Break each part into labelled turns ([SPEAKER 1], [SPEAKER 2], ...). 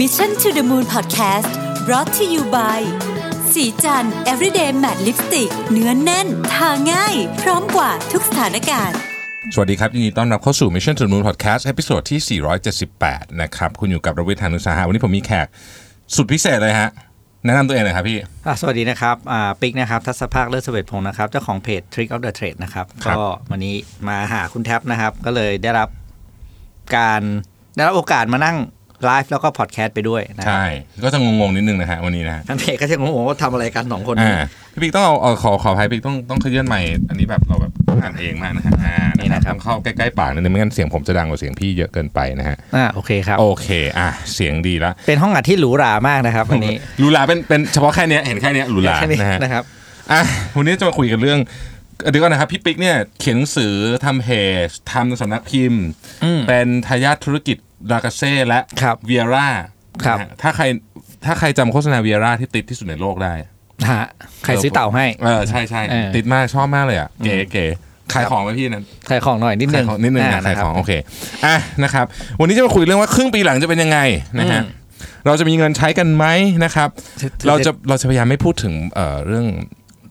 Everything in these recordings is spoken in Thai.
[SPEAKER 1] Mission to the Moon Podcast brought to you by ศรีจันทร์ everyday matte lipstick เนื้อแน่น ทาง่าย พร้อมกว่าทุกสถานการณ์
[SPEAKER 2] สวัสดีครับ ยินดีต้อนรับเข้าสู่ Mission to the Moon Podcast episode ที่ 478 นะครับ คุณอยู่กับรวิศ หาญอุตสาหะวันนี้ผมมีแขกสุดพิเศษเลยฮะ แนะนำตัวเองหน่อยครับพี่
[SPEAKER 3] อะสวัสดีนะครับอ่าปิ๊กนะครับ ทัศภาคเลิศเสวตพงศ์นะครับ เจ้าของเพจ Trick of the Trade นะครับ
[SPEAKER 2] ครับ
[SPEAKER 3] ก็วันนี้มาหาคุณแท็บนะครับ ก็เลยได้รับการได้รับโอกาสมานั่ง ไลฟ์แล้วก็พอดแคสต์ไปด้วยนะ
[SPEAKER 2] ใช่ ก็จะงงๆนิดนึงนะฮะวันนี้นะฮะ
[SPEAKER 3] ท่านเพจก็จะงงๆว่าทำอะไรกันสองคน
[SPEAKER 2] อ่าพี่ปิ๊กต้องเอาเอาขอขออภัยปิ๊กต้องต้องเคลื่อนใหม่อันนี้แบบเราแบบอ่านเองมากนะฮะอ่านี่นะครับต้องเข้าใกล้ๆปากนิดนึงไม่งั้นเสียงผมจะดังกว่าเสียงพี่เยอะเกินไปนะฮะ
[SPEAKER 3] อ่าโอเคครับ
[SPEAKER 2] โอเคอะเสียงดีละ
[SPEAKER 3] เป็นห้องอัดที่หรูหรามากนะครับวันนี้
[SPEAKER 2] หรูหราเป็นเป็นเฉพาะแค่เนี้ยเห็นแค่เนี้ยหรูหรา
[SPEAKER 3] แค่นี้
[SPEAKER 2] นะฮะ
[SPEAKER 3] นะครับ
[SPEAKER 2] อะวันนี้จะมาคุยกันเรื่องเดี๋ยวก่อนนะครับพี่ปิ๊กเนี่ยเขียนหนังสือทำเพจทำสำนักพิมพ์
[SPEAKER 3] อืม
[SPEAKER 2] เป็นทายาทธุรกิจ ดากาเซ่และ
[SPEAKER 3] ครับ
[SPEAKER 2] เวียร่า
[SPEAKER 3] ครับ
[SPEAKER 2] นะฮะถ้าใครถ้าใครจำโฆษณาเวียร่าที่ติดที่สุดในโลกได้
[SPEAKER 3] ฮะใครซื้อเต่าให้
[SPEAKER 2] เออใช่ใช่
[SPEAKER 3] เออ
[SPEAKER 2] ติดมากชอบมากเลยอะเก๋เก๋ขายของไหมพี่นั้น
[SPEAKER 3] ขายของหน่อยนิดนึ
[SPEAKER 2] ขาย
[SPEAKER 3] ง
[SPEAKER 2] ของนิดนึง
[SPEAKER 3] อ่
[SPEAKER 2] นะขายะ
[SPEAKER 3] ครับ
[SPEAKER 2] ของโอเคอะนะครับ วันนี้จะมาคุยเรื่องว่าครึ่งปีหลังจะเป็นยังไงนะฮะ
[SPEAKER 3] อืม
[SPEAKER 2] เราจะมีเงินใช้กันไหมนะครับ
[SPEAKER 3] จะจะ
[SPEAKER 2] เราจะเราจะพยายามไม่พูดถึงเอ่อเรื่อง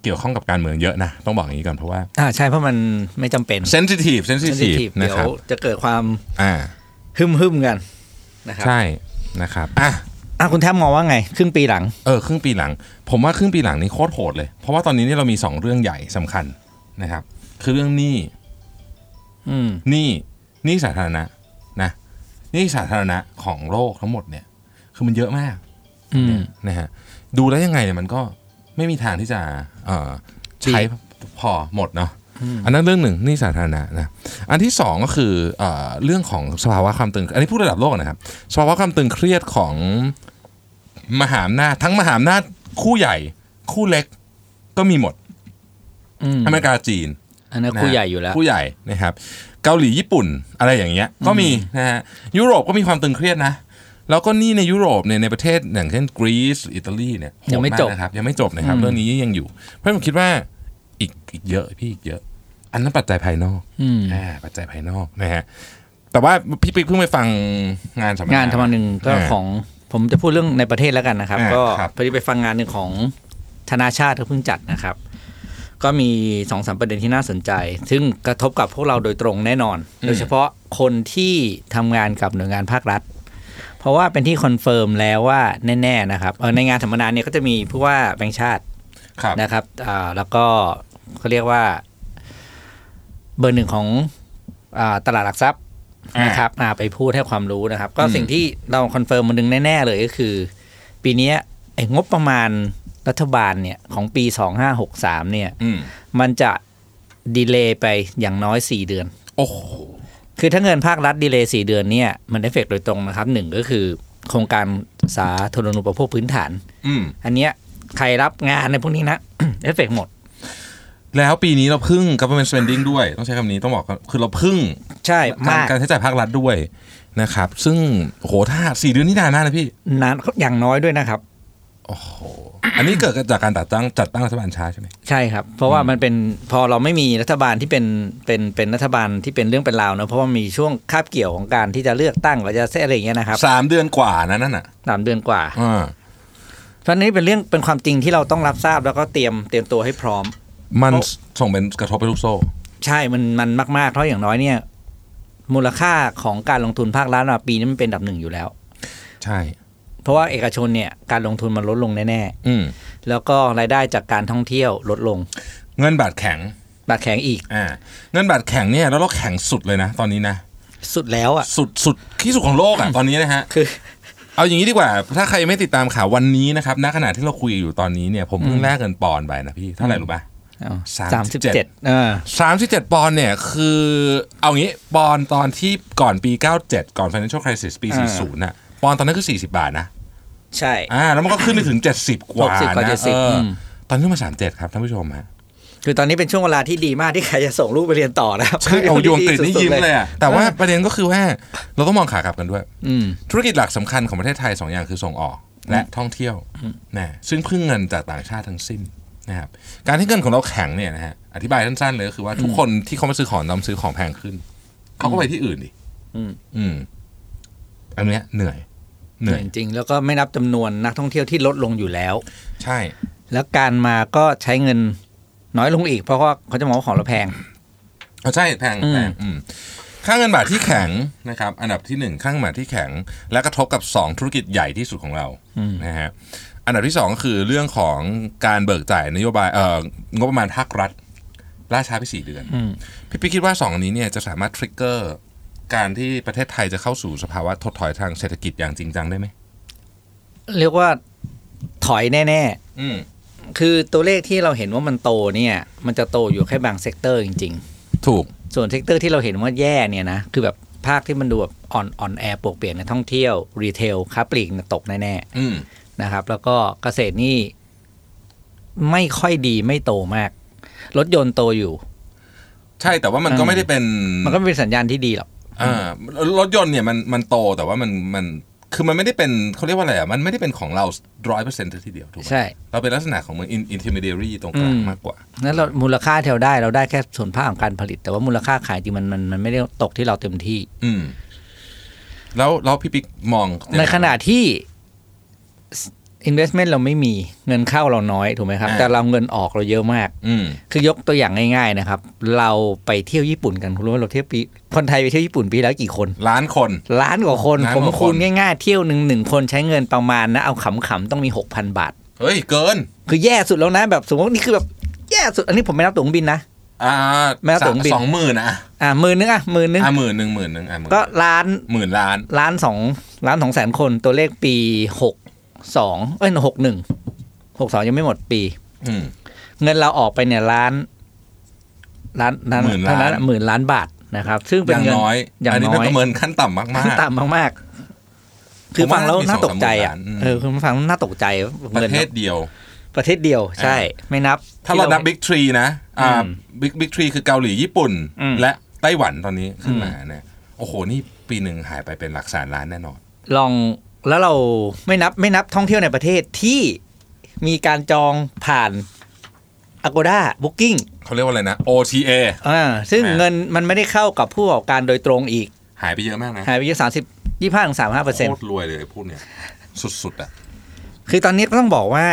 [SPEAKER 2] เกี่ยวข้องกับการเมืองเยอะนะ ต้องบอกอย่างนี้ก่อนเพราะว่า
[SPEAKER 3] อ่าใช่เพราะมันไม่จำเป็น
[SPEAKER 2] เซนซิทีฟเซนซิทีฟ
[SPEAKER 3] sensitive
[SPEAKER 2] นะ
[SPEAKER 3] เดี๋ย
[SPEAKER 2] ควรับ
[SPEAKER 3] จะเกิดความ
[SPEAKER 2] อ่า
[SPEAKER 3] ฮึมฮึมๆกันนะครับ
[SPEAKER 2] ใช่นะครับอะ
[SPEAKER 3] อะคุณแทบมองว่าไง ครึ่งปีหลัง
[SPEAKER 2] เออครึ่งปีหลัง ผมว่าครึ่งปีหลังนี่โคตรโหดเลย เพราะว่าตอนนี้เนี่ยเรามีสองเรื่องใหญ่สำคัญนะครับ คือเรื่องหนี้
[SPEAKER 3] อืม
[SPEAKER 2] หนี้หนี้สาธารณะนะหนี้สาธารณะของโลกทั้งหมดเนี่ย คือมันเยอะมาก
[SPEAKER 3] อืม
[SPEAKER 2] นะฮะดูแล้วยังไงเนี่ยมันก็ไม่มีทางที่จะ เอ่อใช้พอหมดเนาะ อันนั้นเรื่องหนึ่งหนี่สาธารณะนะอันที่สองก็คือเอ่อเรื่องของสภาวะความตึง อันนี้พูดระดับโลกนะครับสภาวะความตึงเครียดของมหาอำนาจทั้งมหาอำนาจคู่ใหญ่ คู่เล็กก็มีหมด
[SPEAKER 3] อืม
[SPEAKER 2] อเมริกาจีน
[SPEAKER 3] อันนั้น
[SPEAKER 2] นะ
[SPEAKER 3] คู่ใหญ่อยู่แล้ว
[SPEAKER 2] ผู้ใหญ่นะครับเกาหลีญี่ปุ่นอะไรอย่างเงี้ย ก็มีนะฮะยุโรปก็มีความตึงเครียดนะแล้วก็หนี่ในยุโรปเนี่ยในประเทศอย่างเช่นกรีซอิตาลีเนี่ยโหด
[SPEAKER 3] ยังไม่า
[SPEAKER 2] ก
[SPEAKER 3] จบ
[SPEAKER 2] นะครับยังไม่จบนะครับ
[SPEAKER 3] อืม
[SPEAKER 2] เรื่องนี้ยังอยู่ เพราะผมคิดว่าอีกอีกเยอะพี่อีกเยอะ อันนั้นปัจจัยภายนอก
[SPEAKER 3] อืม
[SPEAKER 2] อ่าปัจจัยภายนอกนะฮะแต่ว่าพี่ปิ๊กเพิ่งไปฟังงานสัมมนางา
[SPEAKER 3] นธรรมหนึ่งก็าของผมจะพูดเรื่องในประเทศแล้วกันนะครับ
[SPEAKER 2] อ่า
[SPEAKER 3] ก็
[SPEAKER 2] ครับ
[SPEAKER 3] พอดีไปฟังงานหนึ่งของธนาชาติที่เพิ่งจัดนะครับ ก็มีสองสามประเด็นที่น่าสนใจ ซึ่งกระทบกับพวกเราโดยตรงแน่นอน โดยเฉพาะคนที่ทำงานกับหน่วยงานภาครัฐ เพราะว่าเป็นที่ confirm แล้วว่าแน่ๆนะครับเอ่อในงานสัมมนาเนี่ยก็จะมีผู้ว่าแบงค์ชาติ
[SPEAKER 2] ครับ
[SPEAKER 3] นะครับอ่าแล้วก็เขาเรียกว่า เบอร์หนึ่งของอ่าตลาดหลักทรัพย์
[SPEAKER 2] อ่านะ
[SPEAKER 3] ครับอ่าไปพูดให้ความรู้นะครับ ก็
[SPEAKER 2] อืม
[SPEAKER 3] สิ่งที่เรา confirm มันดึงแน่ ๆ เลยก็คือ ปีเนี้ยไอ้งบประมาณรัฐบาลเนี่ยของปี 2563 เนี่ย
[SPEAKER 2] อืม
[SPEAKER 3] มันจะ delay ไปอย่างน้อย 4 เดือน
[SPEAKER 2] โอ้โห
[SPEAKER 3] คือถ้าเงินภาครัฐ delay 4เดือนเนี่ยมันเอฟเฟกโดยตรงนะครับหนึ่งก็คือ โครงการสาธารณูปโภคพื้นฐาน
[SPEAKER 2] อืม
[SPEAKER 3] อันเนี้ยใครรับงานในพวกนี้นะเอฟเฟกหมด
[SPEAKER 2] แล้วปีนี้เราพึ่ง government spending ด้วย ต้องใช้คำนี้ต้องบอกก่อนคือเราพึ่ง
[SPEAKER 3] ใช่
[SPEAKER 2] การ
[SPEAKER 3] มาก
[SPEAKER 2] การใช้จ่ายภาครัฐด้วยนะครับ ซึ่งโหถ้าสี่เดือนนี่นานมากนะพี่
[SPEAKER 3] นานอย่างน้อยด้วยนะครับ
[SPEAKER 2] โอ้โหอันนี้เกิดจากการจัดตั้งจัดตั้งรัฐบาลช้าใช่ไหม
[SPEAKER 3] ใช่ครับ เพราะว่ามันเป็นพอเราไม่มีรัฐบาลที่เป็นเป็นเป็นรัฐบาลที่เป็นเรื่องเป็นราวเนอะเพราะว่ามีช่วงคาบเกี่ยวของการที่จะเลือกตั้งหรือจะเซอะไรอย่างเงี้ยนะครับ
[SPEAKER 2] สามเดือนกว่านะนั่นน่ะ
[SPEAKER 3] สามเดือนกว่า
[SPEAKER 2] อ่า
[SPEAKER 3] เพราะนี้เป็นเรื่องเป็นความจริงที่เราต้องรับทราบแล้วก็เตรียมเตรียมตัวให้พร้อม
[SPEAKER 2] มัน
[SPEAKER 3] เพราะ
[SPEAKER 2] ส่งเป็นกระทบไปลูกโซ่
[SPEAKER 3] ใช่มันมันมากๆเพราะอย่างน้อยเนี่ย มูลค่าของการลงทุนภาครัฐอะปีนี้มันเป็นอันดับหนึ่งอยู่แล้ว
[SPEAKER 2] ใช่
[SPEAKER 3] เพราะว่าเอกชนเนี่ยการลงทุนมันลดลงแน่
[SPEAKER 2] อืม
[SPEAKER 3] ๆแล้วก็รายได้จากการท่องเที่ยวลดลง
[SPEAKER 2] เงินบาทแข็ง
[SPEAKER 3] บาทแข็งอีก
[SPEAKER 2] อ่าเงินบาทแข็งเนี่ยแล้วเราแข็งสุดเลยนะ ตอนนี้นะ
[SPEAKER 3] สุดแล้วอะ
[SPEAKER 2] สุดสุดที่สุดของโลกอะตอนนี้นะฮะ
[SPEAKER 3] คือ
[SPEAKER 2] เอาอย่างนี้ดีกว่า ถ้าใครไม่ติดตามข่าววันนี้นะครับณขณะที่เราคุยอยู่ตอนนี้เนี่ย ผมเพิ่งแลกเงินปอนด์ไปนะพี่เท่าไหร่รู้ป่ะ
[SPEAKER 3] สาม
[SPEAKER 2] สาม
[SPEAKER 3] สิ
[SPEAKER 2] สิ
[SPEAKER 3] บบ
[SPEAKER 2] เจ็
[SPEAKER 3] เจ็
[SPEAKER 2] ด
[SPEAKER 3] ดเออ
[SPEAKER 2] สามสิบเจ็ดปอนด์เนี่ยคือเอางี้ปอนด์ตอนที่ก่อนปี 97 ก่อน financial crisis ปี
[SPEAKER 3] อ่า
[SPEAKER 2] 40น่ะปอนด์ตอนนั้นคือ 40 บาทนะ
[SPEAKER 3] ใช่
[SPEAKER 2] อ่าแล้วมันก็ขึ้นไปถึง 70 กว่า
[SPEAKER 3] 60กว่า
[SPEAKER 2] นะ
[SPEAKER 3] 70
[SPEAKER 2] เอออ
[SPEAKER 3] ม
[SPEAKER 2] ตอนนี้มา 37 ครับท่านผู้ชมฮะ
[SPEAKER 3] คือตอนนี้เป็นช่วงเวลาที่ดีมากที่ใครจะส่งลูกไปเรียนต่อนะครับ
[SPEAKER 2] ใช่เอาโยงกฤษนี่
[SPEAKER 3] สุดๆ
[SPEAKER 2] ยิ้มเลยอะแต่ว่าประเด็นก็คือว่าเราต้องมองขากลับกันด้วย
[SPEAKER 3] อืม
[SPEAKER 2] ธุรกิจหลักสำคัญของประเทศไทย 2 อย่างคือส่งออกและท่องเที่ยวนะซึ่งพึ่งเงินจากต่างชาติทั้งสิ้น นะครับการที่เงินของเราแข็งเนี่ยนะฮะอธิบายสั้นๆเลยก็คือว่าทุกคนที่เขามาซื้อของต้องซื้อของแพงขึ้น เขาก็ไปที่อื่นดิ
[SPEAKER 3] อืม
[SPEAKER 2] อืมอันเนี้ยเหนื่อย เหนื่อย
[SPEAKER 3] จริงๆแล้วก็ไม่นับจำนวนนักท่องเที่ยวที่ลดลงอยู่แล้ว
[SPEAKER 2] ใช่
[SPEAKER 3] แล้วการมาก็ใช้เงินน้อยลงอีก เพราะว่าเขาจะมองว่าของเราแพง
[SPEAKER 2] เอาใช่แพง
[SPEAKER 3] อืม
[SPEAKER 2] แพงอืมค่าเงินบาทที่แข็งนะครับ อันดับที่หนึ่งค่าเงินบาทที่แข็ง และกระทบกับ 2 ธุรกิจใหญ่ที่สุดของเรานะฮะ อันดับที่สองก็คือเรื่องของการเบิกจ่ายนโยบายเอ่องบประมาณภาครัฐล่าช้าไปสี่เดือน
[SPEAKER 3] อืม
[SPEAKER 2] พี่พี่คิดว่าสองอันนี้เนี่ยจะสามารถ trigger การที่ประเทศไทยจะเข้าสู่สภาวะถดถอยทางเศรษฐกิจอย่างจริงจังได้ไหม
[SPEAKER 3] เรียกว่าถอยแน่
[SPEAKER 2] อืม
[SPEAKER 3] ๆคือตัวเลขที่เราเห็นว่ามันโตเนี่ย มันจะโตอยู่แค่บาง sector จริง
[SPEAKER 2] ถูก
[SPEAKER 3] ๆส่วน sector ที่เราเห็นว่าแย่เนี่ยนะคือแบบภาคที่มันดูแบบอ่อนอ่อนแอปวกเปียกในท่องเที่ยว retail ค้าปลีกเนี่ยตกแน่
[SPEAKER 2] อืม
[SPEAKER 3] ๆ นะครับ แล้วก็เกษตรนี่ไม่ค่อยดีไม่โตมาก รถยนต์โตอยู่
[SPEAKER 2] ใช่แต่ว่ามันก็
[SPEAKER 3] อืม
[SPEAKER 2] ไม่ได้เป็น
[SPEAKER 3] มันก็ไม่เป็นสัญญาณที่ดีหรอก
[SPEAKER 2] อ่ารถยนต์เนี่ยมันมันโตแต่ว่ามันมันคือมันไม่ได้เป็นเขาเรียกว่าอะไรอะมันไม่ได้เป็นของเราร้อยเปอร์เซ็นต์ทีเดียวถูกไหม
[SPEAKER 3] ใช่
[SPEAKER 2] เราเป็นลักษณะของเหมือน intermediary ตรงกลาง
[SPEAKER 3] อืม
[SPEAKER 2] มากกว่า
[SPEAKER 3] นั้นเรามูลค่าที่เราได้เราได้แค่ส่วนภาคของการผลิต แต่ว่ามูลค่าขายจริงมันมันมันไม่ได้ตกที่เราเต็มที่
[SPEAKER 2] อืมแล้วแล้วพี่ปิ๊กมองยังไง
[SPEAKER 3] ในขณะที่ investment เราไม่มีเงินเข้าเราน้อยถูกไหมครับ
[SPEAKER 2] อ่า
[SPEAKER 3] แต่เราเงินออกเราเยอะมาก
[SPEAKER 2] อืม
[SPEAKER 3] คือยกตัวอย่างง่ายๆนะครับ เราไปเที่ยวญี่ปุ่นกันคุณรู้ว่าเราเที่ยวปีคนไทยไปเที่ยวญี่ปุ่นปีแล้วกี่คน
[SPEAKER 2] ล้านคน
[SPEAKER 3] ล้านกว่าคน
[SPEAKER 2] ล้าน
[SPEAKER 3] ผม
[SPEAKER 2] กว่าคน
[SPEAKER 3] คูณง่ายๆ เที่ยวหนึ่งหนึ่งคนใช้เงินประมาณนะเอาขำๆต้องมีหกพันบาท
[SPEAKER 2] เฮ้ย เกิน
[SPEAKER 3] คือแย่สุดแล้วนะแบบสมมตินี่คือแบบแย่สุดอันนี้ผมไม่นับตั๋วเครื่องบินนะ
[SPEAKER 2] อ่า
[SPEAKER 3] แม้แต่ตั๋วเครื่องบิน
[SPEAKER 2] สองหมื่นอะ
[SPEAKER 3] อ่าหมื่นนึงอะหมื่นนึง
[SPEAKER 2] อะหมื่นหนึ่งหมื่นหนึ่งอะหมื่น
[SPEAKER 3] ก็ล้าน
[SPEAKER 2] หมื่นล้าน
[SPEAKER 3] ล้านสองล้านสองแสนคนตัวเลขปีหก สองเอ้ยหกหนึ่งหกสองยังไม่หมดปี
[SPEAKER 2] อืม
[SPEAKER 3] เงินเราออกไปเนี่ยล้าน ล้านล้าน
[SPEAKER 2] หมื่นล้าน
[SPEAKER 3] เท่านั้นหมื่นล้านบาทนะครับ ซึ่ง
[SPEAKER 2] อ
[SPEAKER 3] เป็น
[SPEAKER 2] ย่าง
[SPEAKER 3] เงิน
[SPEAKER 2] น้อย
[SPEAKER 3] อย่าง
[SPEAKER 2] อันนี้
[SPEAKER 3] น้
[SPEAKER 2] เป็น
[SPEAKER 3] อย
[SPEAKER 2] ประเมินขั้นต่ำมากๆ
[SPEAKER 3] ต่ำมากๆ คือฟังแล้วน่าตกใจอะ
[SPEAKER 2] ผมว่ามี2-3หมื่นล้านอืม
[SPEAKER 3] เออคือฟังแล้วน่าตกใจ
[SPEAKER 2] ประ
[SPEAKER 3] เงิน
[SPEAKER 2] เทศเดียว
[SPEAKER 3] ประเทศเดียวใช่ ไม่นับ
[SPEAKER 2] ถ้าเรานับบิ๊กทรีนะ อ่า
[SPEAKER 3] อืม
[SPEAKER 2] บิ๊กบิ๊กทรีคือเกาหลีญี่ปุ่น
[SPEAKER 3] อืม
[SPEAKER 2] และไต้หวันตอนนี้ขึ้น
[SPEAKER 3] อืม
[SPEAKER 2] มาเนี่ย โอ้โห นี่ปีหนึ่งหายไปเป็นหลักแสนล้านแน่นอน
[SPEAKER 3] ลอง แล้วเราไม่นับไม่นับท่องเที่ยวในประเทศที่มีการจองผ่าน Agoda Booking
[SPEAKER 2] เขาเรียกว่าอะไรนะ OTA
[SPEAKER 3] อ่าซึ่ง
[SPEAKER 2] อ่า
[SPEAKER 3] เงินมันไม่ได้เข้ากับผู้ประกอบการโดยตรงอีก
[SPEAKER 2] หายไปเยอะมากนะ
[SPEAKER 3] หายไปยี่สามสิบยี่ห้าถึงสามห้าเปอร์เซ็น
[SPEAKER 2] โค
[SPEAKER 3] ต์
[SPEAKER 2] ตรรวยเลยพูดเนี่ย สุดๆอะ
[SPEAKER 3] คือตอนนี้ก็ต้องบอกว่า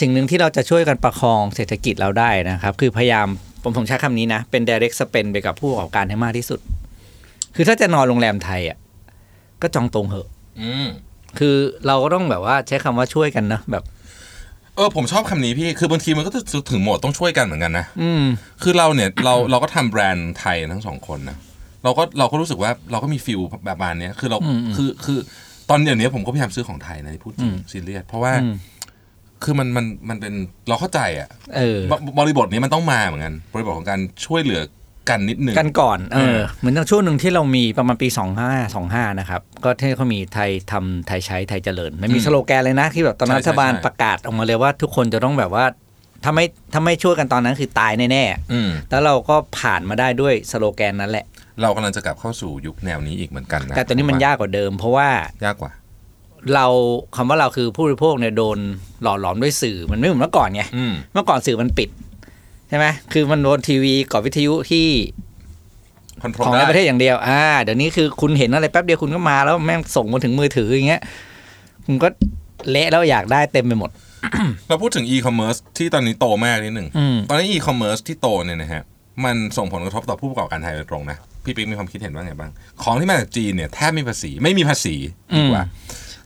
[SPEAKER 3] สิ่งหนึ่งที่เราจะช่วยกันประคองเศรษฐกิจเราได้นะครับ คือพยายามผมผมใช้คำนี้นะ เป็น direct spend ไปกับผู้ประกอบการให้มากที่สุด คือถ้าจะนอนโรงแรมไทยอะก็จองตรงเหอะ
[SPEAKER 2] อืม
[SPEAKER 3] คือเราก็ต้องแบบว่าใช้คำว่าช่วยกันนะแบบ
[SPEAKER 2] เออผมชอบคำนี้พี่คือบางทีมันก็จะถึงโหมดต้องช่วยกันเหมือนกันนะ
[SPEAKER 3] อืม
[SPEAKER 2] คือเราเนี่ยเราเราก็ทำแบรนด์ไทยทั้งสองคนนะเราก็เราก็รู้สึกว่าเราก็มีฟิลแบบประมาณเนี้ยคือเรา
[SPEAKER 3] อืมอืม
[SPEAKER 2] คือคือตอนเดี๋ยวนี้ผมก็พยายามซื้อของไทยนะที่พูดจริง
[SPEAKER 3] อืม
[SPEAKER 2] ซีเรียสเพราะว่า
[SPEAKER 3] อืม
[SPEAKER 2] คือมันมันมันเป็นเราเข้าใจอะ
[SPEAKER 3] เออ
[SPEAKER 2] บบริบทนี้มันต้องมาเหมือนกัน บริบทของการช่วยเหลือ กันนิดหนึ่ง
[SPEAKER 3] กันก่อนเอ
[SPEAKER 2] เอ
[SPEAKER 3] อ
[SPEAKER 2] อ
[SPEAKER 3] เหมือนช่วงหนึ่งที่เรามีประมาณปี25 25นะครับก็ที่เขามีไทยทำไทยใช้ไทยเจริญมันมี
[SPEAKER 2] อืม
[SPEAKER 3] สโลแกนเลยนะที่แบบตอนนั้น
[SPEAKER 2] ใช่
[SPEAKER 3] รัฐบาล
[SPEAKER 2] ใช่
[SPEAKER 3] ประกาศออกมาเลยว่าทุกคนจะต้องแบบว่าถ้าไม่ถ้าไม่ช่วยกันตอนนั้นคือตายแน่
[SPEAKER 2] อืม
[SPEAKER 3] ๆแล้วเราก็ผ่านมาได้ด้วยสโลแกนนั้นแหละ
[SPEAKER 2] เรากำลังจะกลับเข้าสู่ยุคแนวนี้อีกเหมือนกันนะ
[SPEAKER 3] แต่ตอนนี้มันยากกว่าเดิม เพราะว่ายา
[SPEAKER 2] กกว่า
[SPEAKER 3] เราคำว่าเราคือผู้บริโภคเนี่ยโดนหล่อหลอมด้วยสื่อมันไม่เหมือนเมื่อก่อนไง
[SPEAKER 2] อืม
[SPEAKER 3] เมื่อก่อนสื่อมันปิด ใช่ไหมคือมันโดนทีวีกับวิทยุที่
[SPEAKER 2] control
[SPEAKER 3] ของใน
[SPEAKER 2] ได้
[SPEAKER 3] ประเทศอย่างเดียว อ่า เดี๋ยวนี้คือคุณเห็นอะไรแป๊บเดียวคุณก็มาแล้วแม่งส่งมาถึงมือถืออย่างเงี้ยคุณก็เละแล้วอยากได้เต็มไปหมด
[SPEAKER 2] เราพูดถึงอีคอมเมิร์ซที่ตอนนี้โตมากนิดหนึ่ง
[SPEAKER 3] อืม
[SPEAKER 2] ตอนนี้อีคอมเมิร์ซที่โตเนี่ยนะฮะ มันส่งผลกระทบต่อผู้ประกอบการไทยโดยตรงนะ พี่ปิ๊กมีความคิดเห็นว่าไงบ้าง ของที่มาจากจีนเนี่ยแทบไม่มีภาษี ไม่มีภาษีดีกว่า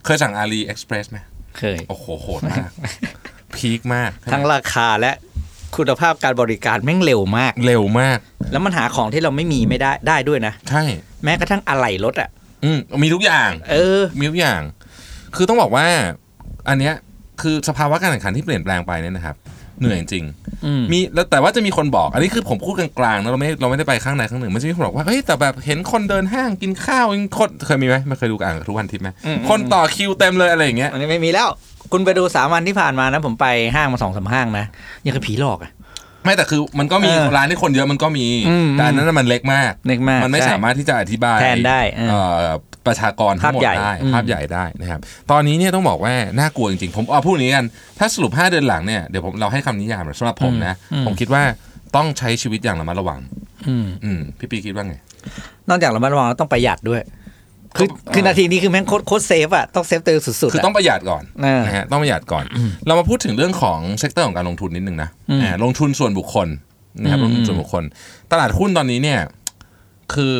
[SPEAKER 2] เคยสั่งอาลีเอ็กซ์เพรสไหม
[SPEAKER 3] เคย
[SPEAKER 2] โอ้โหโหดมาก พีคมาก
[SPEAKER 3] ทั้งราคาและ คุณภาพการบริการแม่งเร็วมาก
[SPEAKER 2] เร็วมาก
[SPEAKER 3] แล้วมันหาของที่เราไม่มีไม่ได้ได้ด้วยนะ
[SPEAKER 2] ใช่
[SPEAKER 3] แม้กระทั่งอะไหล่รถอะ
[SPEAKER 2] อืมมีทุกอย่าง
[SPEAKER 3] เออ
[SPEAKER 2] มีทุกอย่าง คือต้องบอกว่า อันเนี้ยคือสภาวะการแข่งขันที่เปลี่ยนแปลงไปเนี่ยนะครับ เหนื่อยจริง
[SPEAKER 3] อืม
[SPEAKER 2] มีแล้วแต่ว่าจะมีคนบอก อันนี้คือผมพูดกลางๆนะเราไม่เราไม่ได้ไปข้างใดข้างหนึ่งมันจะมีคนบอกว่าเฮ้ยแต่แบบเห็นคนเดินห้างกินข้าวยังคนเคยมีไหมไม่เคยดูอ่านทุกวันทิพย์ไหม
[SPEAKER 3] อืม
[SPEAKER 2] คนต่อคิวเต็มเลยอะไรอย่างเงี้ย
[SPEAKER 3] อันนี้ไม่มีแล้ว คุณไปดูสามวันที่ผ่านมานะ ผมไปห้างมาสองสามห้างนะยังกับผีหลอกอะ
[SPEAKER 2] ไม่แต่คือมันก็มี
[SPEAKER 3] เออ
[SPEAKER 2] ร้านที่คนเยอะมันก็มี
[SPEAKER 3] อืม
[SPEAKER 2] แต่อันนั้นนะมันเล็กมาก
[SPEAKER 3] เล็กมาก
[SPEAKER 2] มันไม่
[SPEAKER 3] ใช่
[SPEAKER 2] สามารถที่จะอธิบาย
[SPEAKER 3] แทนได้เออ
[SPEAKER 2] เอ่อ ประชากรทั้งหมด
[SPEAKER 3] ภาพใหญ่
[SPEAKER 2] ได้
[SPEAKER 3] อืม
[SPEAKER 2] ภาพใหญ่ได้นะครับ ตอนนี้เนี่ยต้องบอกว่าน่ากลัวจริงๆ ผมเอาพูดอย่างนี้กัน ถ้าสรุป 5 เดือนหลังเนี่ยเดี๋ยวผมเราให้คำนิยามสำหรับผมนะ ผมคิดว่าต้องใช้ชีวิตอย่างระมัดระวัง
[SPEAKER 3] อืม
[SPEAKER 2] อืมพี่ปิ๊กคิดว่าไง
[SPEAKER 3] นอกจากระมัดระวังแล้วต้องประหยัดด้วย คือคือนาทีนี้คือแม่งโคตรโคตร save อะต้อง save ตัวเองสุดๆ
[SPEAKER 2] คือ
[SPEAKER 3] อะ
[SPEAKER 2] ต้องประหยัดก่อน
[SPEAKER 3] เออ
[SPEAKER 2] นะฮะต้องประหยัดก่อน เรามาพูดถึงเรื่องของ sector ของการลงทุนนิดนึงนะ
[SPEAKER 3] อืม
[SPEAKER 2] อ่าลงทุนส่วนบุคคลนะครับ
[SPEAKER 3] อืมล
[SPEAKER 2] งทุนส่วนบุคคล ตลาดหุ้นตอนนี้เนี่ย คือ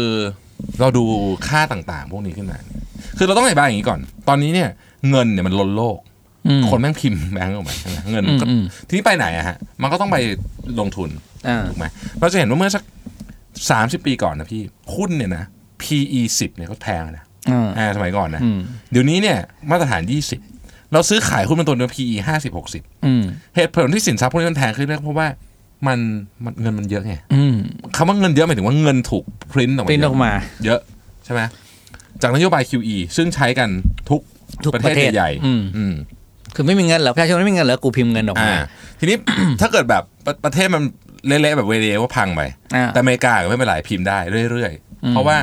[SPEAKER 2] เราดูค่าต่างๆ พวกนี้ขึ้นมาเนี่ยคือเราต้องอธิบายอย่างนี้ก่อน ตอนนี้เนี่ย เงินเนี่ยมันล้นโลก
[SPEAKER 3] อืม
[SPEAKER 2] คนแม่งพิมพ์แบงก์ออกมาใช่ไหมเงินก็
[SPEAKER 3] อืม
[SPEAKER 2] ทีนี้ไปไหนอะฮะ มันก็ต้องไปลงทุน
[SPEAKER 3] อ่า
[SPEAKER 2] ถูกไหมเราจะเห็นว่าเมื่อสักสามสิบปีก่อนนะพี่หุ้นเนี่ยนะ PE สิบเนี่ยก็แพงนะ
[SPEAKER 3] อ่า
[SPEAKER 2] อ่าสมัยก่อนนะ
[SPEAKER 3] อืม
[SPEAKER 2] เดี๋ยวนี้เนี่ยมาตรฐาน20เราซื้อขายหุ้นเป็นตัวเนื้อ PE 50 60
[SPEAKER 3] อืม
[SPEAKER 2] เหตุผลที่สินทรัพย์พวกนี้มันแพงขึ้นเพราะว่า มันมันเงินมันเยอะไง
[SPEAKER 3] อืม
[SPEAKER 2] คำว่าเงินเยอะหมายถึงว่าเงินถูกพริ้นออกมา
[SPEAKER 3] ปริ้น
[SPEAKER 2] เย
[SPEAKER 3] ออก
[SPEAKER 2] อะ
[SPEAKER 3] มา
[SPEAKER 2] เยอะใช่ไหมจากนโยบาย QE ซึ่งใช้กันทุก
[SPEAKER 3] ทุก
[SPEAKER 2] ประ
[SPEAKER 3] ประ
[SPEAKER 2] เท
[SPEAKER 3] เท
[SPEAKER 2] ศ
[SPEAKER 3] ศ
[SPEAKER 2] ใหญ่
[SPEAKER 3] อืม
[SPEAKER 2] ๆอืม
[SPEAKER 3] คือไม่มีเงินเหรอประชาชนไม่มีเงินเหรอกูพิมพ์เงินออก
[SPEAKER 2] อ่า
[SPEAKER 3] มา
[SPEAKER 2] ทีนี้ถ้าเกิดแบบประประเทศมันเละๆแบบเวเดว่าพังไป
[SPEAKER 3] อ่า
[SPEAKER 2] แต่อเมริกาก็ไม่เป็นไรพิมพ์ได้เรื่อยๆ เพราะว่า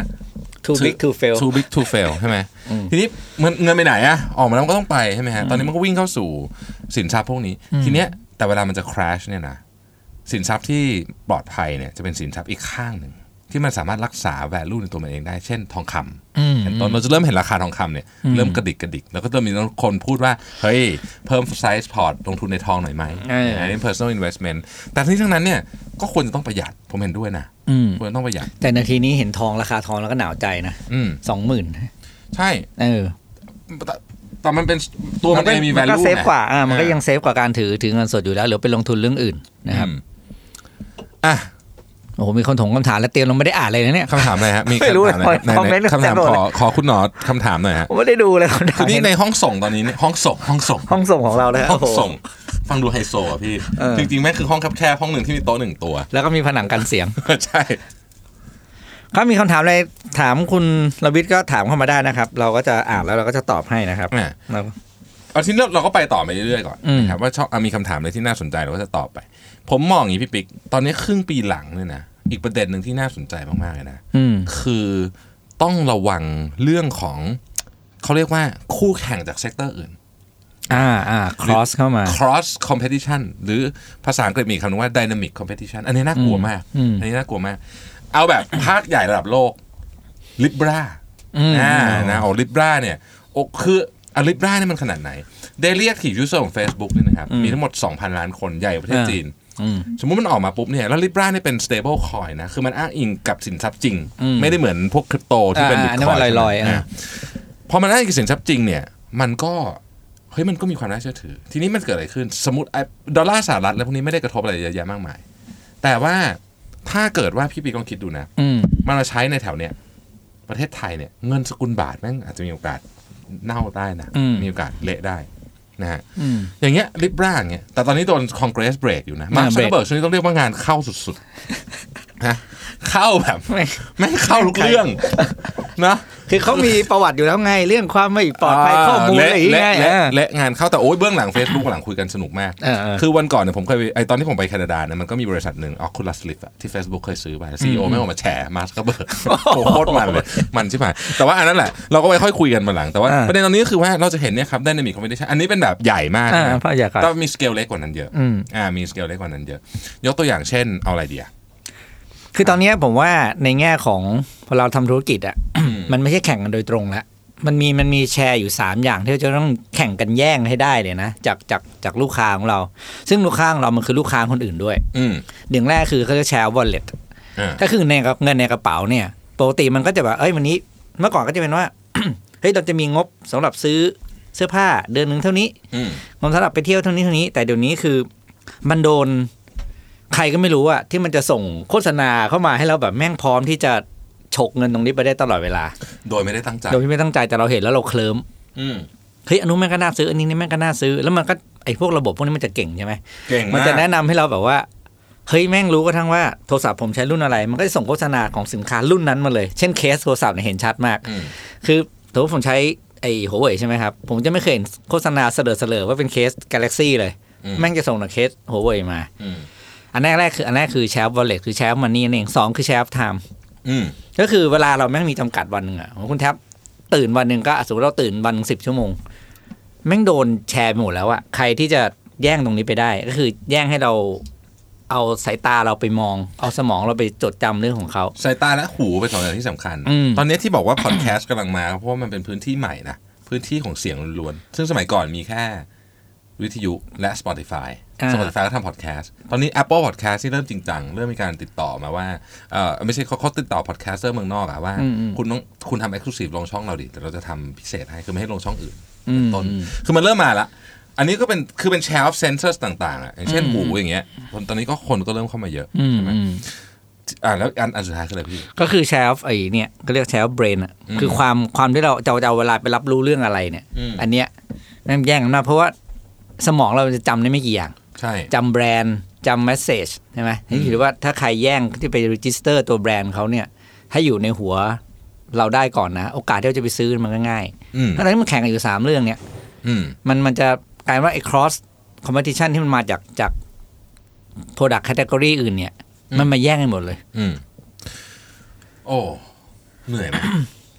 [SPEAKER 3] too big to fail
[SPEAKER 2] too big to fail ใช่ไหม
[SPEAKER 3] อืม
[SPEAKER 2] ทีนี้เงินเงินไปไหนอะออกมาแล้วมันก็ต้องไปใช่ไหมฮะตอนนี้มันก็วิ่งเข้าสู่สินทรัพย์พวกนี้ ทีเนี้ยแต่เวลามันจะ crash เนี่ยนะ สินทรัพย์ที่ปลอดภัยเนี่ยจะเป็นสินทรัพย์อีกข้างหนึ่งที่มันสามารถรักษา value ในตัวมันเองได้ เช่นทองคำ
[SPEAKER 3] อืม
[SPEAKER 2] เป็นต้นเราจะเริ่มเห็นราคาทองคำเนี่ยเริ่มกระดิกกระดิก แล้วก็เริ่มมีคนพูดว่า เฮ้ย เพิ่ม size port ลงทุนในทองหน่อยไหม
[SPEAKER 3] เอออั
[SPEAKER 2] อันนี้ personal investment แต่ทั้งนี้ทั้งนั้นเนี่ยก็ควรจะต้องประหยัดผมเห็นด้วยนะ
[SPEAKER 3] อืม
[SPEAKER 2] ควรจะต้องประหยัด
[SPEAKER 3] แต่นาทีนี้เห็นทองราคาทองแล้วก็หนาวใจนะ
[SPEAKER 2] อืม
[SPEAKER 3] สองหมื่น
[SPEAKER 2] ใช่
[SPEAKER 3] เออ
[SPEAKER 2] แต่แต่มันเป็นตัวมันเองมี
[SPEAKER 3] มันก็
[SPEAKER 2] value
[SPEAKER 3] เซฟ
[SPEAKER 2] ไง
[SPEAKER 3] กว่าอ่ามันก็ยังเซฟกว่าการถือถือเงินสดอยู่แล้ว หรือไปลงทุนเรื่องอื่นนะครับ
[SPEAKER 2] อืมอะ
[SPEAKER 3] โอ้โหมีคนถงคำถามแล้วเตรียมลงไม่ได้อ่านเลยนะเนี่ย
[SPEAKER 2] คำถามอะไรฮะมี
[SPEAKER 3] ไม่รู้
[SPEAKER 2] คำถามอะไร
[SPEAKER 3] เลยคอมเมนต์
[SPEAKER 2] ไหนๆคำถาม
[SPEAKER 3] เต็มหมด
[SPEAKER 2] ข
[SPEAKER 3] เลย
[SPEAKER 2] อขอคุณหนอคำถามหน่อยฮะ
[SPEAKER 3] ผมไม่ได้ดูเลยคำถา
[SPEAKER 2] คือ
[SPEAKER 3] ม
[SPEAKER 2] นี่ในห้องส่งตอนนี้เนี่ยห้องส่งห้องส่ง
[SPEAKER 3] ห้องส่งของเราเลย
[SPEAKER 2] ห้องส่ง ฟังดูไฮโซอะพี่
[SPEAKER 3] เออ
[SPEAKER 2] จริงๆแม่งคือห้องแคบๆห้องหนึ่งที่มีโต๊ะหนึ่งตัว
[SPEAKER 3] แล้วก็มีผนังกันเสียง
[SPEAKER 2] ใช่
[SPEAKER 3] ถ้ามีคำถามอะไรถามคุณรวิทย์ก็ถามเข้ามาได้นะครับ เราก็จะอ่านแล้วเราก็จะตอบให้นะครับ
[SPEAKER 2] แหม่
[SPEAKER 3] เรา
[SPEAKER 2] เอาทีนี้เราก็ไปต่อไปเรื่อยๆก่อน
[SPEAKER 3] อืม
[SPEAKER 2] นะครับว่าชอบอะมีคำถามอะไรที่น่าสนใจเราก็จะตอบไป ผมมองอย่างนี้พี่ปิ๊กตอนนี้ครึ่งปีหลังเนี่ยนะอีกประเด็นหนึ่งที่น่าสนใจมากๆเลยนะ
[SPEAKER 3] อืม
[SPEAKER 2] คือต้องระวังเรื่องของเขาเรียกว่าคู่แข่งจาก sector อื่น
[SPEAKER 3] อ่าอ่า cross เข้ามา
[SPEAKER 2] cross competition หรือภาษาอังกฤษมีคำนึงว่า dynamic competition อันนี้น่ากลัวมาก
[SPEAKER 3] อืม
[SPEAKER 2] อันนี้น่ากลัวมาก เอาแบบภาคใหญ่ระดับโลก Libra
[SPEAKER 3] อืม
[SPEAKER 2] อ่านะโอ้ Libra เนี่ยโอ้คืออะ Libra เนี่ยมันขนาดไหน daily active user ของ Facebook เนี่ยนะครับ มีทั้งหมด 2,000 ล้านคนใหญ่กว่าประเทศ
[SPEAKER 3] อ่า
[SPEAKER 2] จีน
[SPEAKER 3] อืม
[SPEAKER 2] สมมุติมันออกมาปุ๊บเนี่ยแล้ว Libra เนี่ยเป็น stable coin นะ คือมันอ้างอิงกับสินทรัพย์จริง
[SPEAKER 3] อืม
[SPEAKER 2] ไม่ได้เหมือนพวกคริปโตที่เป็น
[SPEAKER 3] อ่า
[SPEAKER 2] บิต
[SPEAKER 3] อันนั้
[SPEAKER 2] คอน
[SPEAKER 3] มัน
[SPEAKER 2] ย
[SPEAKER 3] ลอยๆอะ
[SPEAKER 2] พอมันอ้างอิงกับสินทรัพย์จริงเนี่ยมันก็เฮ้ยมันก็มีความน่าเชื่อถือ ทีนี้มันเกิดอะไรขึ้น สมมติไอ้ดอลลาร์สหรัฐอะไรพวกนี้ไม่ได้กระทบอะไรเยอะแยะมากมาย แต่ว่าถ้าเกิดว่าพี่ปิ๊กลองคิดดูนะ
[SPEAKER 3] อืม
[SPEAKER 2] มันมาใช้ในแถวเนี้ยประเทศไทยเนี่ยเงินสกุลบาทแม่งอาจจะมีโอกาสเน่าได้นะ
[SPEAKER 3] อืม
[SPEAKER 2] มีโอกาสเละได้ นะฮะ
[SPEAKER 3] อืม
[SPEAKER 2] อย่างเงี้ย Libra อย่างเงี้ยแต่ตอนนี้โดนคอนเกรสเบรกอยู่นะมาร์ค
[SPEAKER 3] อ่า
[SPEAKER 2] ซัก
[SPEAKER 3] break
[SPEAKER 2] เบิร์กช่วงนี้ต้องเรียกว่างานเข้าสุดๆนะเข้าแบบ
[SPEAKER 3] ไม่
[SPEAKER 2] แม่งเข้าทุกเรื่องนะ
[SPEAKER 3] คือเขามีประวัติอยู่แล้วไงเรื่องความไม่ปลอดภัยข้อมูลอะไรอย่างเงี้ย
[SPEAKER 2] เละ
[SPEAKER 3] อ่า
[SPEAKER 2] เละงานเข้าแต่โอ้ยเบื้องหลัง Facebook หลังคุยกันสนุกมาก
[SPEAKER 3] เออเออ
[SPEAKER 2] คือวันก่อนเนี่ยผมเคยไปไอตอนที่ผมไปแคนาดาเนี่ยมันก็มีบริษัทหนึ่ง Oculus Rift อะที่ Facebook เคยซื้อไป CEO มันออกมาแฉมาร์คซักเบิร์กโอ้โหโคตรมันเลยมันใช่ไหมแต่ว่าอันนั้นแหละเราก็ไปค่อยคุยกันมาหลังแต่ว่า
[SPEAKER 3] อ่า
[SPEAKER 2] ประเด็นตอนนี้ก็คือว่าเราจะเห็นเนี่ยครับได้ในมี competition อันนี้เป็นแบบใหญ่มาก
[SPEAKER 3] อ่า
[SPEAKER 2] นะ
[SPEAKER 3] พระอยากร
[SPEAKER 2] แต่มีสเกลเล็กกว่านั้นเยอะ
[SPEAKER 3] อืม
[SPEAKER 2] อ่ามีสเกลเล็กกว่านั้นเยอะ ยกตัวอย่างเช่นเอาอะไรดีอะ
[SPEAKER 3] คือตอนเนี้ยผมว่าในแง่ของพอเราทำธุรกิจอะ มันไม่ใช่แข่งกันโดยตรงแล้วมันมีมันมีแชร์อยู่ 3 อย่างที่เราจะต้องแข่งกันแย่งให้ได้เลยนะ จากจากจากลูกค้าของเรา ซึ่งลูกค้าของเรามันคือลูกค้าคนอื่นด้วย
[SPEAKER 2] อืม
[SPEAKER 3] หนึ่งแรกคือเขาจะแชร์ wallet
[SPEAKER 2] อ่า
[SPEAKER 3] ก็คือในเงินในกระเป๋าเนี่ยปกติมันก็จะแบบเอ้ยวันนี้ เมื่อก่อนก็จะเป็นว่าเฮ้ยเราจะมีงบสำหรับซื้อเสื้อผ้าเดือนหนึ่งเท่านี้
[SPEAKER 2] อืม
[SPEAKER 3] งบสำหรับไปเที่ยวเท่านี้เท่านี้ แต่เดี๋ยวนี้คือมันโดนใครก็ไม่รู้อะที่มันจะส่งโฆษณาเข้ามาให้เราแบบแม่งพร้อมที่จะ ฉกเงินตรงนี้ไปได้ตลอดเวลา
[SPEAKER 2] โดยไม่ได้ตั้งใจ
[SPEAKER 3] โดยที่ไม่ตั้งใจแต่เราเห็นแล้วเราเคลิ้ม
[SPEAKER 2] อืม
[SPEAKER 3] เฮ้ยอันนู้นแม่งก็น่าซื้ออันนี้นี่แม่งก็น่าซื้อ แล้วมันก็ไอ้พวกระบบพวกนี้มันจะเก่งใช่ไหม
[SPEAKER 2] เก่ง
[SPEAKER 3] มัน
[SPEAKER 2] มาก
[SPEAKER 3] จะแนะนำให้เราแบบว่าเฮ้ยแม่งรู้ก็ทั้งว่าโทรศัพท์ผมใช้รุ่นอะไร มันก็จะส่งโฆษณาของสินค้ารุ่นนั้นมาเลย เช่นเคสโทรศัพท์เนี่ยเห็นชัดมาก
[SPEAKER 2] อืม
[SPEAKER 3] คือสมมติผมใช้ไอ้หัวเว่ยใช่ไหมครับ ผมจะไม่เคยเห็นโฆษณาเสลอเสลอว่าเป็นเคส Galaxy เลย
[SPEAKER 2] อืม
[SPEAKER 3] แม่งจะส่งแต่เคสหัวเว่ยมา
[SPEAKER 2] อืม
[SPEAKER 3] อันแรกแรกคืออันแรกคือแชร์ wallet คือแชร์มันนี่นั่นเองสองคือแชร์ time
[SPEAKER 2] อืม
[SPEAKER 3] ก็คือเวลาเราแม่งมีจำกัดวันหนึ่งอะของคุณแท็บตื่นวันหนึ่งก็อะสมมติเราตื่นวันสิบชั่วโมง แม่งโดนแชร์ไปหมดแล้วอะใครที่จะแย่งตรงนี้ไปได้ ก็คือแย่งให้เราเอาสายตาเราไปมอง เอาสมองเราไปจดจำเรื่องของเขา
[SPEAKER 2] สายตาและหูเป็นสองอย่างที่สำคัญ
[SPEAKER 3] อืม
[SPEAKER 2] ตอนนี้ที่บอกว่าพอดแคสต์กำลังมา เพราะว่ามันเป็นพื้นที่ใหม่นะพื้นที่ของเสียงล้วนๆซึ่งสมัยก่อนมีแค่วิทยุและ Spotify
[SPEAKER 3] อ่า
[SPEAKER 2] Spotify ก็ทำพอดแคสต์ตอนนี้ Apple Podcast ที่เริ่มจริงจัง เริ่มมีการติดต่อมาว่าเออไม่ใช่เขาเขาติดต่อ podcaster เมืองนอกอะว่า คุณต้องคุณทำ exclusive ลงช่องเราดิ แต่เราจะทำพิเศษให้คือไม่ให้ลงช่องอื่น
[SPEAKER 3] อืม
[SPEAKER 2] ต้นคือมันเริ่มมาละอันนี้ก็เป็นคือเป็น shelf sensors ต่างๆอะอย่างเช่นหูอย่างเงี้ยตอนนี้ก็คนก็เริ่มเข้ามาเยอะ
[SPEAKER 3] อืม
[SPEAKER 2] ใช่ไหม
[SPEAKER 3] อืม
[SPEAKER 2] อ่าแล้วอันอันสุดท้ายคืออะไรพี่
[SPEAKER 3] ก็คือ share of ไอ้เนี่ยก็เรียก share of brain อะคือความความที่เราจะจะเอาเวลาไปรับรู้เรื่องอะไรเนี่ย
[SPEAKER 2] อืม
[SPEAKER 3] อันเนี้ยนั่นแย่งกันมากเพราะว่าสมองเราจะจำได้ไม่กี่อย่าง
[SPEAKER 2] ใช่
[SPEAKER 3] จำแบรนด์จำ message ใช่ไหมนี่ถือว่าถ้าใครแย่งที่ไป register ตัวแบรนด์เขาเนี่ย ให้อยู่ในหัวเราได้ก่อนนะ โอกาสที่เราจะไปซื้อมันก็ง่าย
[SPEAKER 2] อืม
[SPEAKER 3] เพราะฉะนั้นมันแข่งกันอยู่สามเรื่องเนี่ย
[SPEAKER 2] อืม
[SPEAKER 3] มันมันจะกลายว่าไอ้ cross competition ที่มันมาจากจาก product category อื่นเนี่ย มันมาแย่งกันหมดเลย
[SPEAKER 2] อืมโอ้เหนื่อยไหม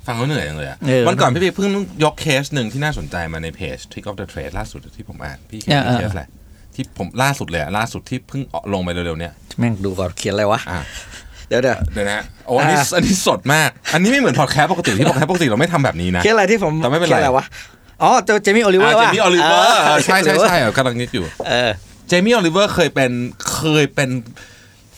[SPEAKER 2] ฟังแล้วเหนื่อยจังเลยอะ
[SPEAKER 3] เออ
[SPEAKER 2] วันก่อนพี่พี่เพิ่งยกเคสหนึ่งที่น่าสนใจมาในเพจ Trick of the Trade ล่าสุดที่ผมอ่าน พี่เห็น
[SPEAKER 3] เออเออ
[SPEAKER 2] เคสอะไร ที่ผมล่าสุดเลยอะล่าสุดที่เพิ่งลงไปเร็วๆเนี่ย
[SPEAKER 3] แม่งดูก่อนเขียนอะไรวะ
[SPEAKER 2] อะ
[SPEAKER 3] เดี๋ยวเดี๋ยว
[SPEAKER 2] เดี๋ยวนะโอ้อันนี้
[SPEAKER 3] อ่า
[SPEAKER 2] อันนี้สดมาก อันนี้ไม่เหมือนพอดแคสต์ปกติที่พอดแคสต์ปกติเราไม่ทำแบบนี้นะ
[SPEAKER 3] เขียนอะไรที่ผม
[SPEAKER 2] แต่ไม่เป็นไร
[SPEAKER 3] ขียอะไรวะอ๋อเจอเจมี่โอลิเวอ
[SPEAKER 2] อ่า
[SPEAKER 3] ร์
[SPEAKER 2] เจ
[SPEAKER 3] ว่ะ
[SPEAKER 2] มี่ออลิเวอร์
[SPEAKER 3] เออ
[SPEAKER 2] ใช่ใช่ใช่กำลังนึกอยู่
[SPEAKER 3] เออ
[SPEAKER 2] เจมี่ออลิเวอร์เคยเป็นเคยเป็น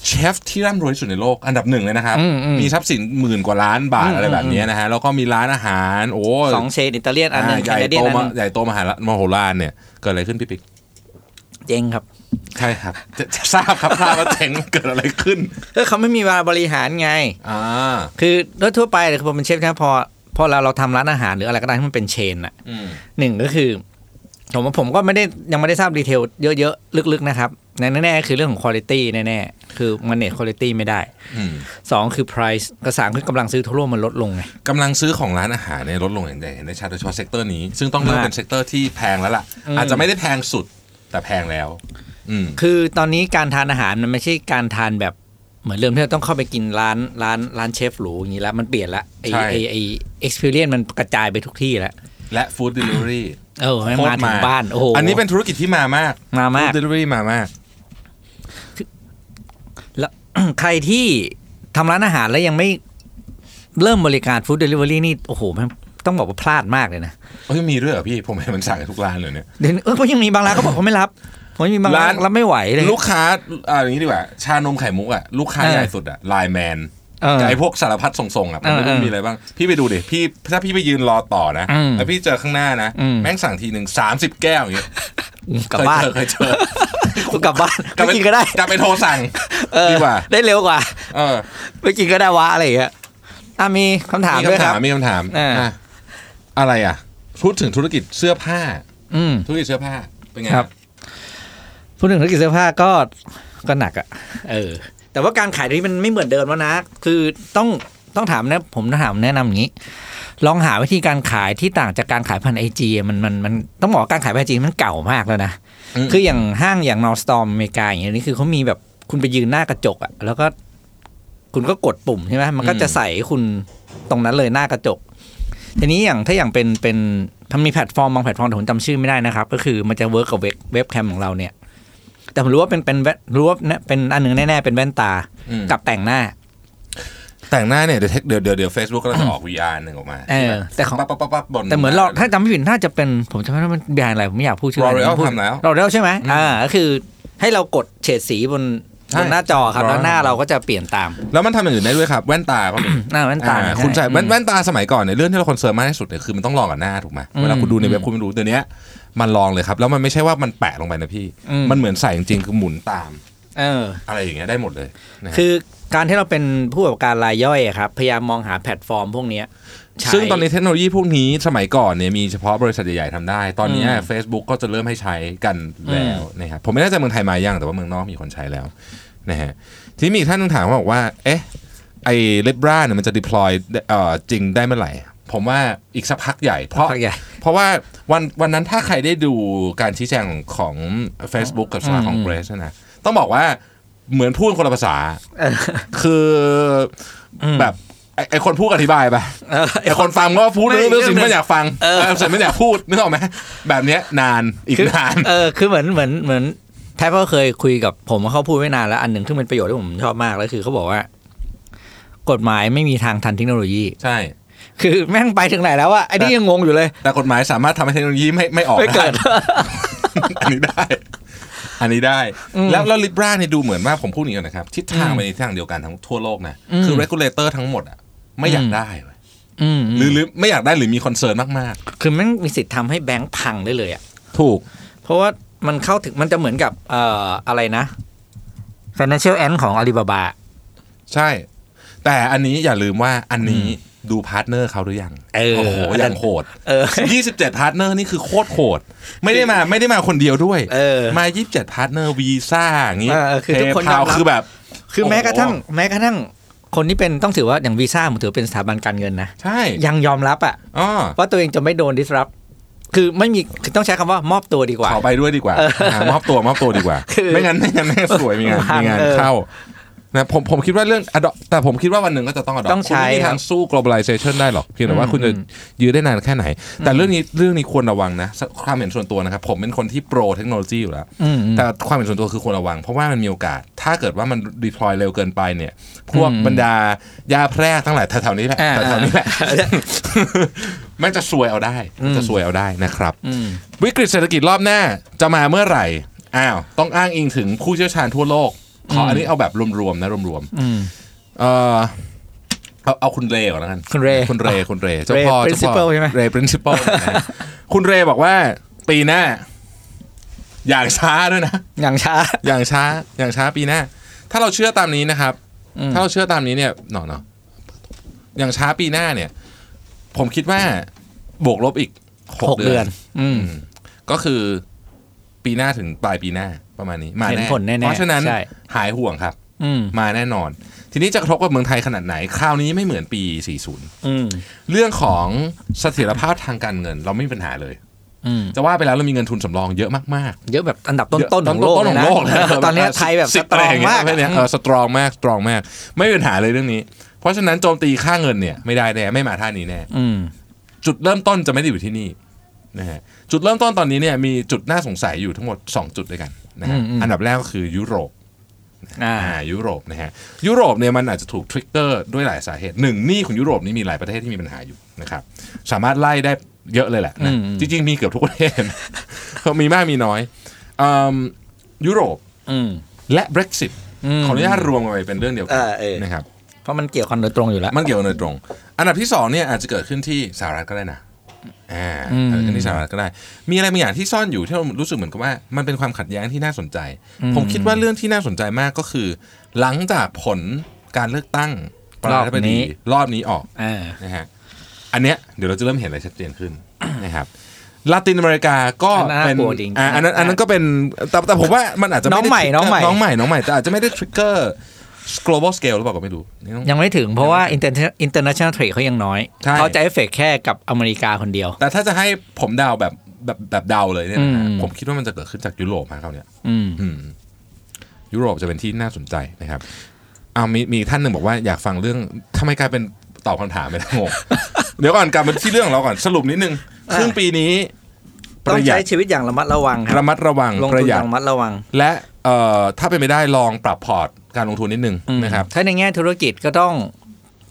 [SPEAKER 2] เชฟที่ร่ำรวยที่สุดในโลกอันดับหนึ่งเลยนะครับ
[SPEAKER 3] อืมอืม
[SPEAKER 2] มีทรัพย์สินหมื่นกว่าล้านบาท
[SPEAKER 3] อืม
[SPEAKER 2] อะไรแบบนี้นะฮะแล้วก็มีร้านอาหาร โอ้
[SPEAKER 3] สองเชนอิตาเลียนอันหนึ่ง
[SPEAKER 2] อ่า
[SPEAKER 3] แค
[SPEAKER 2] ใหญ่
[SPEAKER 3] นาเดีย
[SPEAKER 2] โต
[SPEAKER 3] นอันห
[SPEAKER 2] มา
[SPEAKER 3] นึ่ง
[SPEAKER 2] ใหญ่โตมหามโหฬารเนี่ยเกิดอะไรขึ้นพี่ปิ๊ก
[SPEAKER 3] เจ๊งครับ
[SPEAKER 2] ใช่ครับจะจะทราบครับทราบว่าเจ๋งเกิดอะไรขึ้น
[SPEAKER 3] เออเขาไม่มีเวลาบริหารไง
[SPEAKER 2] อ่า
[SPEAKER 3] คือโดยทั่วไปเลยคือพอเป็นเชฟนะพอพอเราเราทำร้านอาหารหรืออะไรก็ได้ที่มันเป็น chain อะ
[SPEAKER 2] อืม
[SPEAKER 3] หนึ่งก็คือผมว่าผมก็ไม่ได้ยังไม่ได้ทราบ detail เยอะๆ ลึกๆนะครับในแน่ๆคือเรื่องของคุณภาพแน่ๆ คือ manage คุณภาพไม่ได้
[SPEAKER 2] อืม
[SPEAKER 3] สองคือ price กระสามคือกำลังซื้อทั่วโลกมันลดลงไง
[SPEAKER 2] กำลังซื้อของร้านอาหารเนี่ยลดลงอย่างใดเห็นได้ชัดโดยเฉพาะ sector นี้ ซึ่งต้องเริ่ม
[SPEAKER 3] มาก
[SPEAKER 2] เป็น sector ที่แพงแล้วล่ะ
[SPEAKER 3] อืม
[SPEAKER 2] อาจจะไม่ได้แพงสุด แต่แพงแล้ว อืม
[SPEAKER 3] คือตอนนี้การทานอาหารมันไม่ใช่การทานแบบเหมือนเริ่มที่เราต้องเข้าไปกินร้านร้านร้านเชฟหรูอย่างนี้แล้วมันเปลี่ยนละไอ
[SPEAKER 2] ใช่
[SPEAKER 3] ไอไอ experience มันกระจายไปทุกที่แล้ว
[SPEAKER 2] และ food delivery เอ
[SPEAKER 3] อไม่มาถึงบ้านโอ้โห
[SPEAKER 2] อันนี้เป็นธุรกิจที่มามาก
[SPEAKER 3] มามาก
[SPEAKER 2] food delivery มามาก
[SPEAKER 3] แล้ว ใครที่ทำร้านอาหารแล้วยังไม่เริ่มบริการ food delivery นี่ โอ้โหมัน ต้องบอกว่าพลาดมากเลยนะ
[SPEAKER 2] เอ้ยมีด้วยเหรอพี่ผมเห็นมันสั่งกันทุกร้านเลยเนี่ย
[SPEAKER 3] เดี๋ยวนี้เออเพราะยังมีบางร้านเขาบอกเขาไม่รับผมยังมีบางร้าน
[SPEAKER 2] ร้าน
[SPEAKER 3] รับไม่ไหวเลย
[SPEAKER 2] ลูกค้าอ่าอย่างนี้ดีกว่า ชานมไข่มุกอะลูกค้า
[SPEAKER 3] เออ
[SPEAKER 2] ใหญ่สุดอะไลแมน
[SPEAKER 3] เออ
[SPEAKER 2] กับไอ้พวกสารพัดส่งๆอะมันไม่
[SPEAKER 3] เออ
[SPEAKER 2] รู้
[SPEAKER 3] เออ
[SPEAKER 2] มีอะไรบ้าง พี่ไปดูดิพี่ถ้าพี่ไปยืนรอต่อนะ
[SPEAKER 3] อืม
[SPEAKER 2] แล้วพี่เจอข้างหน้านะ
[SPEAKER 3] อืม
[SPEAKER 2] แม่งสั่งทีหนึ่งสามสิบแก้วอย่างเงี้ย
[SPEAKER 3] กลับบ้าน
[SPEAKER 2] เคยเจอเคยเจอ
[SPEAKER 3] กูกลับบ้าน
[SPEAKER 2] กลับ
[SPEAKER 3] ไม่
[SPEAKER 2] ไป
[SPEAKER 3] กินก็ได้
[SPEAKER 2] กลับไปโทรสั่ง
[SPEAKER 3] เออ
[SPEAKER 2] ดีกว่า
[SPEAKER 3] ได้เร็วกว่า
[SPEAKER 2] เออ
[SPEAKER 3] ไม่กินก็ได้วะอะไรอย่างเงี้ยอะมีคำถาม
[SPEAKER 2] มี
[SPEAKER 3] ด้วย
[SPEAKER 2] คำ
[SPEAKER 3] ค
[SPEAKER 2] ถา
[SPEAKER 3] รั
[SPEAKER 2] ม
[SPEAKER 3] บ
[SPEAKER 2] มีคำถาม
[SPEAKER 3] อ่า
[SPEAKER 2] อะ อะไรอะพูดถึงธุรกิจเสื้อผ้า
[SPEAKER 3] อืม
[SPEAKER 2] ธุรกิจเสื้อผ้าเป็นไง
[SPEAKER 3] ครับพูดถึงธุรกิจเสื้อผ้าก็ก็หนักอะเออ แต่ว่าการขายที่มันไม่เหมือนเดิมแล้วนะ คือต้องต้องถามนะ ผมถามแนะนำอย่างนี้ ลองหาวิธีการขายที่ต่างจากการขายผ่านไอจีมันมันมันต้องบอกว่าการขายผ่านไอจีมันเก่ามากแล้วนะ
[SPEAKER 2] ม
[SPEAKER 3] คืออย่างห้างอย่างนอร์สตอมอเมริกาอย่างเงี้ยนี่คือเขามีแบบคุณไปยืนหน้ากระจกอะแล้วก็ คุณก็กดปุ่มใช่ไหมมันก็จะใส่ให้คุณตรงนั้นเลยหน้ากระจก ทีนี้อย่างถ้าอย่างเป็นเป็นทำมีแพลตฟอร์มบางแพลตฟอร์มแต่ผมจำชื่อไม่ได้นะครับ ก็คือมันจะเวิร์กกับเว็บเว็บแคมของเราเนี่ย แต่ผมรู้ว่าเป็นเป็นแว่นรู้ว่าเนี่ยเป็นอันหนึ่งแน่ๆเป็นแว่นตา
[SPEAKER 2] อืม
[SPEAKER 3] กับแต่งหน้า
[SPEAKER 2] แต่งหน้าเนี่ยเดี๋ยวเทคเดี๋ยวเดี๋ยวเดี๋ยวเฟซบุ๊กก็จะออก VR หนึ่งออกมา
[SPEAKER 3] เออ
[SPEAKER 2] ใช่ไหม
[SPEAKER 3] แต่ของ
[SPEAKER 2] ปั๊บปั๊บปั๊บปั๊บบน
[SPEAKER 3] แต่เหมือนเราถ้าจำไม่ผิดน่าจะเป็นผมจำไม่ได้ว่ามันแบรนด์อะไรผมไม่อยากพูดชื่อ
[SPEAKER 2] L'Oreal
[SPEAKER 3] พูด
[SPEAKER 2] ทำแล้ว
[SPEAKER 3] เราเรียใช่ไหม
[SPEAKER 2] อืม
[SPEAKER 3] อ่าก็คือให้เรากดเฉดสีบน
[SPEAKER 2] ใช่
[SPEAKER 3] บนหน้าจอครับ
[SPEAKER 2] L'Oreal
[SPEAKER 3] แล้วหน้าเราก็จะเปลี่ยนตาม
[SPEAKER 2] แล้วมันทำอย่างอื่นได้ด้วยครับ แว่นตาก็มี
[SPEAKER 3] หน้าแว่นตา
[SPEAKER 2] อ่า
[SPEAKER 3] เนี่ย
[SPEAKER 2] คุณใส่แว่น
[SPEAKER 3] อืม
[SPEAKER 2] แว่นตาสมัยก่อนเนี่ยเรื่องที่เรา concern มากที่สุดเนี่ยคือมันต้องลองกับหน้าถูกไหม
[SPEAKER 3] อืม
[SPEAKER 2] เวลาคุณดูในเว็บคุณไม่รู้เดี๋ยวนี้มันลองเลยครับ แล้วมันไม่ใช่ว่ามันแปะลงไปนะพี่
[SPEAKER 3] อืม
[SPEAKER 2] มันเหมือนใส่จริงๆคือหมุนตาม
[SPEAKER 3] เออ
[SPEAKER 2] อะไรอย่างเงี้ยได้หมดเลยนะฮะ
[SPEAKER 3] คือ การที่เราเป็นผู้ประกอบการรายย่อยอะครับพยายามมองหาแพลตฟอร์มพวกเนี้ยใช้
[SPEAKER 2] ซึ่งตอนนี้เทคโนโลยีพวกนี้สมัยก่อนเนี่ยมีเฉพาะบริษัทใหญ่ๆทำได้ ตอนนี้
[SPEAKER 3] อืม
[SPEAKER 2] Facebook ก็จะเริ่มให้ใช้กันแล้วนะครับผมไม่แน่ใจเมืองไทยมายังแต่ว่าเมืองนอกมีคนใช้แล้วนะฮะทีนี้มีอีกท่านหนึงถามมาบอกว่า เอ๊ะไอ้เลบราเนี่ยมันจะ deploy เอ่อจริงได้เมื่อไหร่ ผมว่าอีกสักพักใหญ่ เพราะ
[SPEAKER 3] พักใหญ่
[SPEAKER 2] เพราะว่าวันวันนั้นถ้าใครได้ดูการชี้แจงของ Facebook กับสภาของ
[SPEAKER 3] อืม
[SPEAKER 2] เกรสนะต้องบอกว่า เหมือนพูดคนละภาษา
[SPEAKER 3] เออ
[SPEAKER 2] คืออ
[SPEAKER 3] ม
[SPEAKER 2] แบบไอ้ไอคนพูดอธิบายไป
[SPEAKER 3] เออ
[SPEAKER 2] ไอคนฟังก็พูดเรื่อง
[SPEAKER 3] ไม่
[SPEAKER 2] เรื่องสิ่งที่ไม่อยากฟัง
[SPEAKER 3] เออ
[SPEAKER 2] เออสิ่งไม่อยากพูดนึกออกไหมแบบเนี้ยนานอีก
[SPEAKER 3] คือนา
[SPEAKER 2] น
[SPEAKER 3] เออคือเหมือนเหมือนเหมือนแทบก็เคยคุยกับผมเขาพูดไว้นานแล้ว อันหนึ่งที่เป็นประโยชน์ที่ผมชอบมากแล้วคือเขาบอกว่า กฎหมายไม่มีทางทันเทคโนโลยี
[SPEAKER 2] ใช่
[SPEAKER 3] คือแม่งไปถึงไหนแล้วอะไอ้นี่ยังงงอยู่เลย
[SPEAKER 2] แต่กฎหมายสามารถทำให้เทคโนโลยีไม่ไม่ออก
[SPEAKER 3] ไม่เกิด
[SPEAKER 2] ได้อันนี้ได้ อันนี้ได้ แล้วแล้วลิบราเนี่ยดูเหมือนว่าผมพูดอย่างนี้ก่อนนะครับ ทิศทางไปในทิศทางเดียวกันทั้งทั่วโลกนะ
[SPEAKER 3] อืม
[SPEAKER 2] คือ regulator ทั้งหมดอะไม่อยากได้เว้ย
[SPEAKER 3] อืม
[SPEAKER 2] หรือหรือไม่อยากได้หรือมี concern มาก
[SPEAKER 3] คือแม่งมีสิทธิ์ทำให้แบงค์พังได้เลยอะ
[SPEAKER 2] ๆถูก
[SPEAKER 3] เพราะว่ามันเข้าถึงมันจะเหมือนกับเอ่ออะไรนะ financial end ของ Alibaba
[SPEAKER 2] ใช่ แต่อันนี้อย่าลืมว่าอันนี้ ดู partner เขาหรือยัง
[SPEAKER 3] เออ
[SPEAKER 2] โอ้โหยังโหด
[SPEAKER 3] เออ
[SPEAKER 2] 27 partner นี่คือโคตรโหด ไม่ได้มาไม่ได้มาคนเดียวด้วย
[SPEAKER 3] เออ
[SPEAKER 2] มา27 partner วีซ่าอย่างงี้
[SPEAKER 3] เออคือทุกคนยอมรับ
[SPEAKER 2] คือแบบ
[SPEAKER 3] คือแม้กระทั่ง
[SPEAKER 2] โอ้โห
[SPEAKER 3] แม้กระทั่งคนที่เป็นต้องถือว่าอย่างวีซ่าผมถือเป็นสถาบันการเงินนะ
[SPEAKER 2] ใช่
[SPEAKER 3] ยังยอมรับอะ
[SPEAKER 2] อ๋อ
[SPEAKER 3] ว่าตัวเองจะไม่โดน disrupt คือไม่มีคือต้องใช้คำว่ามอบตัวดีกว่า
[SPEAKER 2] ขอไปด้วยดีกว่าหามอบตัวมอบตัวดีกว่า
[SPEAKER 3] คือ
[SPEAKER 2] ไม่งั้นไม่งั้นแม่งสวยมีงาน
[SPEAKER 3] พัง
[SPEAKER 2] มีงาน
[SPEAKER 3] เออ
[SPEAKER 2] เข้า นะผมผมคิดว่าเรื่อง adopt แต่ผมคิดว่าวันหนึ่งก็จะต้อง adopt
[SPEAKER 3] ต้องใช้
[SPEAKER 2] คุณไม่มี
[SPEAKER 3] ครั
[SPEAKER 2] ทา
[SPEAKER 3] บ
[SPEAKER 2] งสู้ globalization ได้หรอกเพียงแต่ว่า
[SPEAKER 3] อืม
[SPEAKER 2] คุณจะยื้อได้นานแค่ไหน แต่เรื่องนี้เรื่องนี้ควรระวังนะความเห็นส่วนตัวนะครับ ผมเป็นคนที่โปรเทคโนโลยีอยู่แล้ว
[SPEAKER 3] อืมอืม
[SPEAKER 2] แต่ความเห็นส่วนตัวคือควรระวัง เพราะว่ามันมีโอกาส ถ้าเกิดว่ามัน deploy เร็วเกินไปเนี่ย พวก
[SPEAKER 3] อืม
[SPEAKER 2] บรรดายาแพรกทั้งหลายแถวๆนี้แหละ
[SPEAKER 3] อ่า
[SPEAKER 2] แถวๆนี้แหละมันจะซวยเอาได้มันจะซวยเอาได้นะครับ
[SPEAKER 3] อืม
[SPEAKER 2] วิกฤตเศรษฐกิจรอบหน้าจะมาเมื่อไหร่อ้าวต้องอ้างอิงถึงผู้เชี่ยวชาญทั่วโลก ขออันนี้เอาแบบรวมๆนะรวม
[SPEAKER 3] อืม
[SPEAKER 2] ๆเออเอาเอาคุณเรย์ก่อนแล้วกัน
[SPEAKER 3] คุณเรย์
[SPEAKER 2] คุณเรย์คุณเรย์เจ้า
[SPEAKER 3] Ray
[SPEAKER 2] พ่อเจ้าพ่อ
[SPEAKER 3] Principal ใช่ไหม
[SPEAKER 2] เรย์ principal นะฮะคุณเรย์บอกว่าปีหน้า อย่างช้าด้วยนะ
[SPEAKER 3] อย่างช้า
[SPEAKER 2] อย่างช้า อย่างช้าปีหน้า ถ้าเราเชื่อตามนี้นะครับ
[SPEAKER 3] อืม
[SPEAKER 2] ถ้าเราเชื่อตามนี้เนี่ยหนอเนาะอย่างช้าปีหน้าเนี่ย ผมคิดว่าบวกลบอีกห
[SPEAKER 3] ห
[SPEAKER 2] ก
[SPEAKER 3] ก
[SPEAKER 2] เดื
[SPEAKER 3] เดื
[SPEAKER 2] อ
[SPEAKER 3] อนนอืม
[SPEAKER 2] อืมก็คือปีหน้าถึงปลายปีหน้า ประมาณนี้มา
[SPEAKER 3] เห็น
[SPEAKER 2] แน่
[SPEAKER 3] ผลแน่ๆ
[SPEAKER 2] เพราะฉะนั้น
[SPEAKER 3] ใช่
[SPEAKER 2] หายห่วงครับ
[SPEAKER 3] อืม
[SPEAKER 2] มาแน่นอน ทีนี้จะกระทบกับเมืองไทยขนาดไหน คราวนี้ไม่เหมือนปี 40
[SPEAKER 3] อืม
[SPEAKER 2] เรื่องของเสถียรภาพทางการเงิน เราไม่มีปัญหาเลย
[SPEAKER 3] อืม
[SPEAKER 2] จะว่าไปแล้วเรามีเงินทุนสำรองเยอะมาก
[SPEAKER 3] เยอะแบบอันดับ
[SPEAKER 2] ๆ
[SPEAKER 3] ต้นๆของโลก
[SPEAKER 2] ต้นๆของโลก
[SPEAKER 3] เลยนะตอนเนี้ยไทยแบบส
[SPEAKER 2] 10
[SPEAKER 3] ตรองมากะ
[SPEAKER 2] ไรย่เงี้ยเออสตรองมากสตรองมาก ไม่มีปัญหาเลยเรื่องนี้ เพราะฉะนั้นโจมตีค่าเงินเนี่ยไม่ได้แน่ไม่มาท่านี้แน่
[SPEAKER 3] อืม
[SPEAKER 2] จุดเริ่มต้นจะไม่ได้อยู่ที่นี่ นะฮะจุดเริ่มต้นตอนนี้เนี่ยมีจุดน่าสงสัยอยู่ทั้งหมด 2 จุดด้วยกันนะฮะ
[SPEAKER 3] อืมอืม
[SPEAKER 2] อันดับแรกก็คือยุโรป
[SPEAKER 3] อ่า
[SPEAKER 2] อ่ายุโรปนะฮะยุโรปเนี่ยมันอาจจะถูกทริกเกอร์ด้วยหลายสาเหตุหนึ่งหนี้ของยุโรปนี่มีหลายประเทศที่มีปัญหาอยู่นะครับสามารถไล่ได้เยอะเลยแหละนะ
[SPEAKER 3] อืม
[SPEAKER 2] จริงๆมีเกือบทุกประเทศมีมากมีน้อยอืมยุโรป
[SPEAKER 3] อืม
[SPEAKER 2] และ Brexit
[SPEAKER 3] ม
[SPEAKER 2] ขออนุญาตรวมกันไปเป็นเรื่องเดียวกั
[SPEAKER 3] เออเออ
[SPEAKER 2] นะครับ
[SPEAKER 3] เพราะมันเกี่ยวกันโดยตรงอยู่แล้ว
[SPEAKER 2] มันเกี่ยวกันโดยตรง อันดับที่สองเนี่ยอาจจะเกิดขึ้นที่สหรัฐก็ได้นะ อ่า
[SPEAKER 3] อืม
[SPEAKER 2] เกิดขึ้นที่สหรัฐก็ได้ มีอะไรบางอย่างที่ซ่อนอยู่ที่เรารู้สึกเหมือนกับว่า มันเป็นความขัดแย้งที่น่าสนใจ ผมคิดว่าเรื่องที่น่าสนใจมากก็คือ หลังจากผลการเลือกตั้งประธานาธิบดีรอบนี้ออก
[SPEAKER 3] อ่า
[SPEAKER 2] นะฮะอันเนี้ยเดี๋ยวเราจะเริ่มเห็นอะไรชัดเจนขึ้นนะครับลาตินอเมริกาก็
[SPEAKER 3] อันนั้น
[SPEAKER 2] เป็น
[SPEAKER 3] น่ากลัวจริง
[SPEAKER 2] อ่าอันนั้นอันนั้นก็เป็นแต่แต่ผมว่ามันอาจจะไได้
[SPEAKER 3] น้องใหม่
[SPEAKER 2] trigger
[SPEAKER 3] น้องใหม่
[SPEAKER 2] น้องใหม่น้องใหม่แต่อาจจะไม่ได้ทริกเกอร์ global scale หรือเปล่าก็ไม่รู้นี่ต้อง
[SPEAKER 3] ยังไม่ถึงเพราะว่า Inter- international trade เขายังน้อย
[SPEAKER 2] ใช่
[SPEAKER 3] เขาจะเอฟเฟกแค่กับอเมริกาคนเดียว
[SPEAKER 2] แต่ถ้าจะให้ผมเดาแบบแบบแบบเดาเลยเนี่ยนะฮะ
[SPEAKER 3] อืม
[SPEAKER 2] ผมคิดว่ามันจะเกิดขึ้นจากยุโรปมาเขาวเนี่ย
[SPEAKER 3] อืม
[SPEAKER 2] อืมยุโรปจะเป็นที่น่าสนใจนะครับเอามีมีท่านหนึ่งบอกว่าอยากฟังเรื่องทำไมกลายเป็นตอบคำถามไปแล้วงง เดี๋ยวก่อนกลับมาที่เรื่องของเราก่อนสรุปนิดนึง
[SPEAKER 3] อ่า
[SPEAKER 2] ครึ่งปีนี้ ป
[SPEAKER 3] ต้อง
[SPEAKER 2] ระหยั
[SPEAKER 3] ใช้
[SPEAKER 2] ด
[SPEAKER 3] ชีวิตอย่างระมัดระวังครั
[SPEAKER 2] ระมัดระวัง
[SPEAKER 3] ลง
[SPEAKER 2] ป
[SPEAKER 3] ทุ
[SPEAKER 2] ระ
[SPEAKER 3] น
[SPEAKER 2] ห
[SPEAKER 3] อ
[SPEAKER 2] ยัด
[SPEAKER 3] ย่างระมัดระวัง
[SPEAKER 2] และเอ่อถ้าเป็นไปได้ลองปรับพอร์ต การลงทุนนิดนึงนะครับ
[SPEAKER 3] ถ้าในแง่ธุรกิจก็ต้อง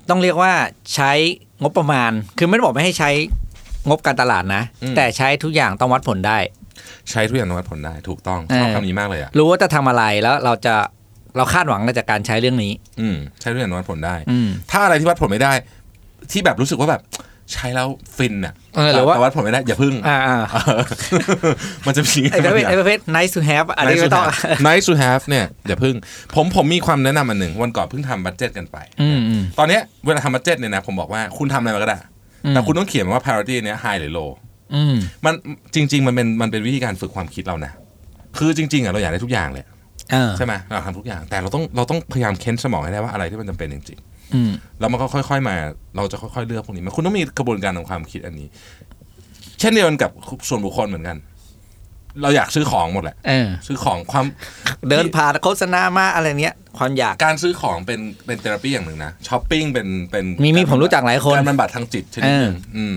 [SPEAKER 3] ต้องเรียกว่าใช้งบประมาณ คือไม่ได้บอกไม่ให้ใช้งบการตลาดนะ
[SPEAKER 2] อืม
[SPEAKER 3] แต่ใช้ทุกอย่างต้องวัดผลได้
[SPEAKER 2] ใช้ทุกอย่างต้องวัดผลได้ถูกต้องชอบ
[SPEAKER 3] เออ
[SPEAKER 2] คำนี้มากเลยอะ
[SPEAKER 3] รู้ว่าจะทำอะไรแล้วเราจะเราคาดหวังจากการใช้เรื่องนี้
[SPEAKER 2] อืมใช้ทุกอย่างต้องวัดผลได้
[SPEAKER 3] อืม
[SPEAKER 2] ถ้าอะไรที่วัดผลไม่ได้ ที่แบบรู้สึกว่าแบบ ใช้แล้วฟินอะ
[SPEAKER 3] เออหรือว่า
[SPEAKER 2] แต่วัดผลไม่ได้อย่าพึ่ง
[SPEAKER 3] อ่าอ่า
[SPEAKER 2] เออมันจะมี
[SPEAKER 3] ไอ้ประเภทไอ้ประเภท nice to have อันนี้
[SPEAKER 2] nice
[SPEAKER 3] ไม่
[SPEAKER 2] to
[SPEAKER 3] ต้อง
[SPEAKER 2] have nice to have เนี่ยอย่าพึ่ง ผมผมมีความแนะนำอันหนึ่งวันก่อนเพิ่งทำ budget กันไป
[SPEAKER 3] อืมอืม
[SPEAKER 2] ตอนเนี้ยเวลาทำ budget เนี่ยนะผมบอกว่าคุณทำอะไรมาก็ได้
[SPEAKER 3] อืม
[SPEAKER 2] แต่คุณต้องเขียนว่า priority เนี้ย high หรือ low
[SPEAKER 3] อืม
[SPEAKER 2] มันจริง ๆ มันเป็นมันเป็นวิธีการฝึกความคิดเรานะ คือจริง ๆอะเราอยากได้ทุกอย่างเลย
[SPEAKER 3] เออ
[SPEAKER 2] ใช่ไหมเราทำทุกอย่างแต่เราต้องเราต้องพยายามเค้นสมองให้ได้ว่าอะไรที่มันจำเป็นจริง
[SPEAKER 3] อืม
[SPEAKER 2] ๆ แล้วมันก็ค่อย ๆ มา เราจะค่อยๆเลือกพวกนี้มาคุณต้องมีกระบวนการของความคิดอันนี้ เช่นเดียวกันกับส่วนบุคคลเหมือนกัน เราอยากซื้อของหมดแหละ
[SPEAKER 3] เออ
[SPEAKER 2] ซื้อของความ
[SPEAKER 3] เดินผ่านโฆษณามาอะไรเนี้ย ความอยาก
[SPEAKER 2] การซื้อของเป็นเป็น therapy อย่างหนึ่งนะช้อปปิ้งเป็นเป็น
[SPEAKER 3] มีมีผมรู้จักหลายคน
[SPEAKER 2] การบำบัดทางจิตชนิดหนึ่งอืม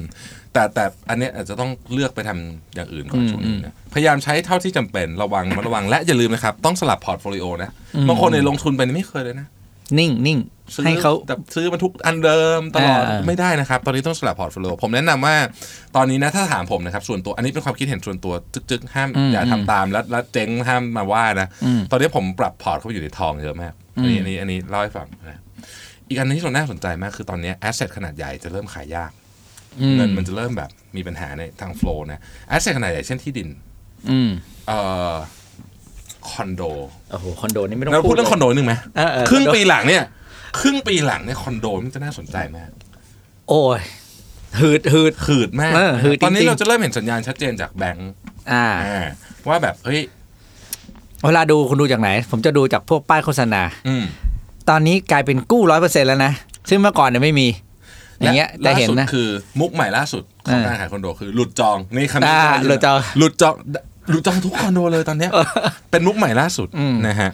[SPEAKER 2] แต่แต่อันเนี้ยอาจจะต้องเลือกไปทำอย่างอื่นก่อน
[SPEAKER 3] อืม
[SPEAKER 2] ช่วงนี้นะพยายามใช้เท่าที่จำเป็นระวังระวังและอย่าลืมนะครับ ต้องสลับ portfolio นะบางคนเนี่ยลงทุนไปนี่ไม่เคยเลยนะ
[SPEAKER 3] นิ่งนิ่ง
[SPEAKER 2] ซื้อ
[SPEAKER 3] ให้เขา
[SPEAKER 2] แต่ซื้อมันทุกอันเดิมตลอด
[SPEAKER 3] อ่า
[SPEAKER 2] ไม่ได้นะครับ ตอนนี้ต้องสลับ portfolio ผมแนะนำว่าตอนนี้นะถ้าถามผมนะครับ ส่วนตัวอันนี้เป็นความคิดเห็นส่วนตัวจึกๆห้ามอย่าทำตามแล้วแล้วเจ๊งห้ามมาว่านะตอนนี้ผมปรับพอร์ตเข้าไปอยู่ในทองเยอะมากอันนี้อันนี้อันนี้เล่าให้ฟังนะอีกอันหนึงที่น่าสนใจมากคือตอนนี้ asset ขนาดใหญ่จะเริ่มขายยาก
[SPEAKER 3] อืม
[SPEAKER 2] เงินมันจะเริ่มแบบมีปัญหาในทาง flow นะ asset ขนาดใหญ่เช่นที่ดิน
[SPEAKER 3] อืม
[SPEAKER 2] เอ่อ คอนโด
[SPEAKER 3] โอ้โหคอนโดนี่ไม่ต้อง
[SPEAKER 2] เราพูดเรื่องคอนโดนิดนึงไหม
[SPEAKER 3] เออเออ
[SPEAKER 2] ครึ่งปีหลังเนี่ย ครึ่งปีหลังเนี่ยคอนโดมันจะน่าสนใจมาก
[SPEAKER 3] โอ้ยหืดหืด
[SPEAKER 2] หืดมาก
[SPEAKER 3] เออหืด
[SPEAKER 2] ตอนนี้
[SPEAKER 3] จริงๆ
[SPEAKER 2] เราจะเริ่มเห็นสัญญาณชัดเจนจากแบงก์
[SPEAKER 3] อ่า
[SPEAKER 2] อ่าว่าแบบเฮ้ย
[SPEAKER 3] เวลาดูคุณดูจากไหน ผมจะดูจากพวกป้ายโฆษณา
[SPEAKER 2] อืม
[SPEAKER 3] ตอนนี้กลายเป็นกู้ร้อยเปอร์เซ็นแล้วนะ ซึ่งเมื่อก่อนเนี่ยไม่มีอย่างเงี้ยจะ
[SPEAKER 2] ล่า
[SPEAKER 3] เห็น
[SPEAKER 2] สุด
[SPEAKER 3] นะ
[SPEAKER 2] คือมุกใหม่ล่าสุดของ
[SPEAKER 3] อ่า
[SPEAKER 2] การขายคอนโดคือ หลุดจองนี่คำนี้
[SPEAKER 3] อ่า
[SPEAKER 2] ได้ยิน
[SPEAKER 3] หลุดจอง
[SPEAKER 2] หลุดจอง หลุดจองทุกคอนโดเลยตอนเนี้ยเป็นมุกใหม่ล่าสุด
[SPEAKER 3] อืม
[SPEAKER 2] นะฮะ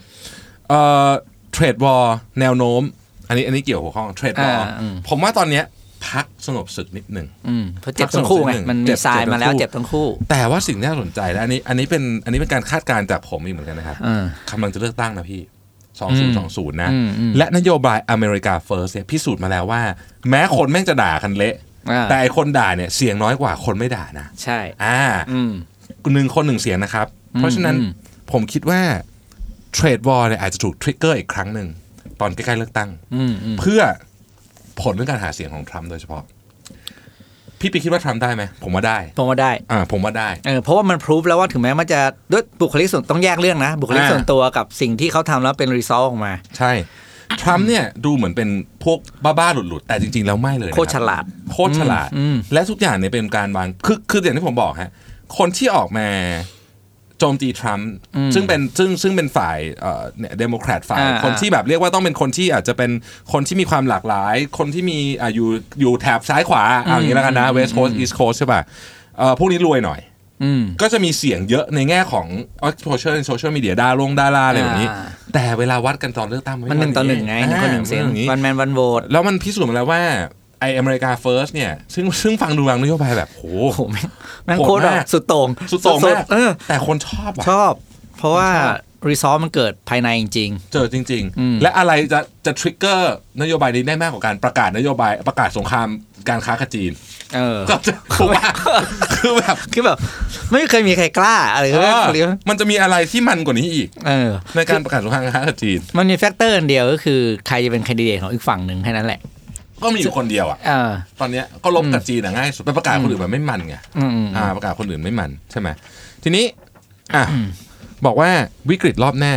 [SPEAKER 2] เอ่อเทรดวอลแนวโน้ม อันนี้อันนี้เกี่ยวหัวข้องเทรดวอล
[SPEAKER 3] อ่าอืม
[SPEAKER 2] ผมว่าตอนเนี้ยพักสงบศึกนิดหนึ่ง
[SPEAKER 3] อืมเพราะเจ็บทั้งคู่ไงมัน
[SPEAKER 2] เจ็
[SPEAKER 3] มี
[SPEAKER 2] บ
[SPEAKER 3] ทราย
[SPEAKER 2] เจ็บทั้ง
[SPEAKER 3] มาแล้ว
[SPEAKER 2] คู่
[SPEAKER 3] เจ็บทั้งคู่
[SPEAKER 2] แต่ว่าสิ่งที่น่าสนใจและอันนี้ อันนี้เป็นอันนี้เป็นการคาดการณ์จากผมอีกเหมือนกันนะครับ
[SPEAKER 3] อ่า
[SPEAKER 2] กำลังจะเลือกตั้งนะพี่
[SPEAKER 3] อืม
[SPEAKER 2] 2020นะ
[SPEAKER 3] อืมอืม
[SPEAKER 2] และนโยบาย America First เนี่ยพิสูจน์มาแล้วว่า แม้คนแม่งจะด่ากันเละ
[SPEAKER 3] อ่า
[SPEAKER 2] แต่ไอคนด่าเนี่ยเสียงน้อยกว่าคนไม่ด่านะ
[SPEAKER 3] ใช่
[SPEAKER 2] อ่า
[SPEAKER 3] อืม
[SPEAKER 2] หนึ่งคนหนึ่งเสียงนะครับ เพราะฉะนั้น
[SPEAKER 3] อืม
[SPEAKER 2] ผมคิดว่า trade war เนี่ยอาจจะถูก trigger อีกครั้งหนึ่งตอนใกล้ๆเลือกตั้ง
[SPEAKER 3] อืมอืม
[SPEAKER 2] เพื่อผลเรื่องการหาเสียงของทรัมป์โดยเฉพาะ พี่ปีคิดว่าทรัมป์ได้ไหมผมว่าได้
[SPEAKER 3] ผมว่าได้
[SPEAKER 2] อ่าผมว่าได้
[SPEAKER 3] เออเพราะว่ามัน prove แล้วว่าถึงแม้มันจะด้วยบุคลิกส่วนต้องแยกเรื่องนะ บุคลิก
[SPEAKER 2] อ่า
[SPEAKER 3] ส่วนตัวกับสิ่งที่เขาทำแล้วเป็น result ออกมา
[SPEAKER 2] ใช่ทรัมป์เนี่ยดูเหมือนเป็นพวกบ้าๆหลุดๆ แต่จริงๆ แล้วไม่เลยนะ
[SPEAKER 3] โคตรฉลาด
[SPEAKER 2] โคตรฉลาด
[SPEAKER 3] อืม
[SPEAKER 2] และทุกอย่างเนี่ยเป็นการวางคือคืออย่างที่ผมบอกฮะ คนที่ออกมาโจมตีทรัมป์ซึ่งเป็นซึ่งซึ่งเป็นฝ่ายเอ่อเนี่ยเดโมแครตฝ่าย
[SPEAKER 3] อ่า
[SPEAKER 2] คนที่แบบเรียกว่าต้องเป็นคนที่อาจจะเป็นคนที่มีความหลากหลาย คนที่มีอ่าอยู่อยู่แถบซ้ายขวาเอาอย่างนี้แล้วกันนะ West Coast East Coast ใช่ป่ะเอ่อพวกนี้รวยหน่อย
[SPEAKER 3] อืม
[SPEAKER 2] ก็จะมีเสียงเยอะในแง่ของ exposure ในโซเชียลมีเดียดาลงดาราอะไรแบบนี้
[SPEAKER 3] อ่า
[SPEAKER 2] แต่เวลาวัดกันตอนเลือกตั้ง
[SPEAKER 3] มันหนึ่งต่อหนึ่งไงหนึ่งคนหนึ่งเสียง
[SPEAKER 2] อ่า
[SPEAKER 3] one man one vote
[SPEAKER 2] แล้วมันพิสูจน์มาแล้วว่า ไ America First เนี่ยซึ่งซึ่งฟังดูวางนโยบายแบบโห
[SPEAKER 3] โอ้โหแม่งแม่ง
[SPEAKER 2] โหด
[SPEAKER 3] โคตรแบบ
[SPEAKER 2] มาก
[SPEAKER 3] สุดโต่ง
[SPEAKER 2] สุดโต่งมาก
[SPEAKER 3] เออ
[SPEAKER 2] แต่คนชอบว่ะ
[SPEAKER 3] ชอบ เพราะว่า
[SPEAKER 2] ชอบ
[SPEAKER 3] result มันเกิดภายในจริง
[SPEAKER 2] เจอจริง
[SPEAKER 3] อืม
[SPEAKER 2] ๆและอะไรจะจะ trigger นโยบายนี้ได้มากกว่าการประกาศนโยบายประกาศสงครามการค้ากับจีน
[SPEAKER 3] ๆเออ
[SPEAKER 2] ก็จะถูกป่ะคือแบบ
[SPEAKER 3] คือแบบ ไม่เคยมีใครกล้าอะไร
[SPEAKER 2] เอ
[SPEAKER 3] ก็
[SPEAKER 2] อ
[SPEAKER 3] เรียก
[SPEAKER 2] มันจะมีอะไรที่มันกว่านี้อีก
[SPEAKER 3] เออ
[SPEAKER 2] ในการประกาศสงครามการค้ากับจีน
[SPEAKER 3] มันมี factor อันเดียวก็คือใครจะเป็นแคนดิเดตของอีกฝั่งหนึ่งแค่นั้นแหละ
[SPEAKER 2] ก็มีอยู่คนเดียวอะ
[SPEAKER 3] เออ
[SPEAKER 2] ตอนเนี้ยก็รบกับจีนอะง่ายสุดไปประกาศคนอื่นมันไม่มันไง
[SPEAKER 3] อืมอืม
[SPEAKER 2] อ่า ประกาศคนอื่นไม่มันใช่ไหมทีนี้ อะบอกว่าวิกฤตรอบหน้า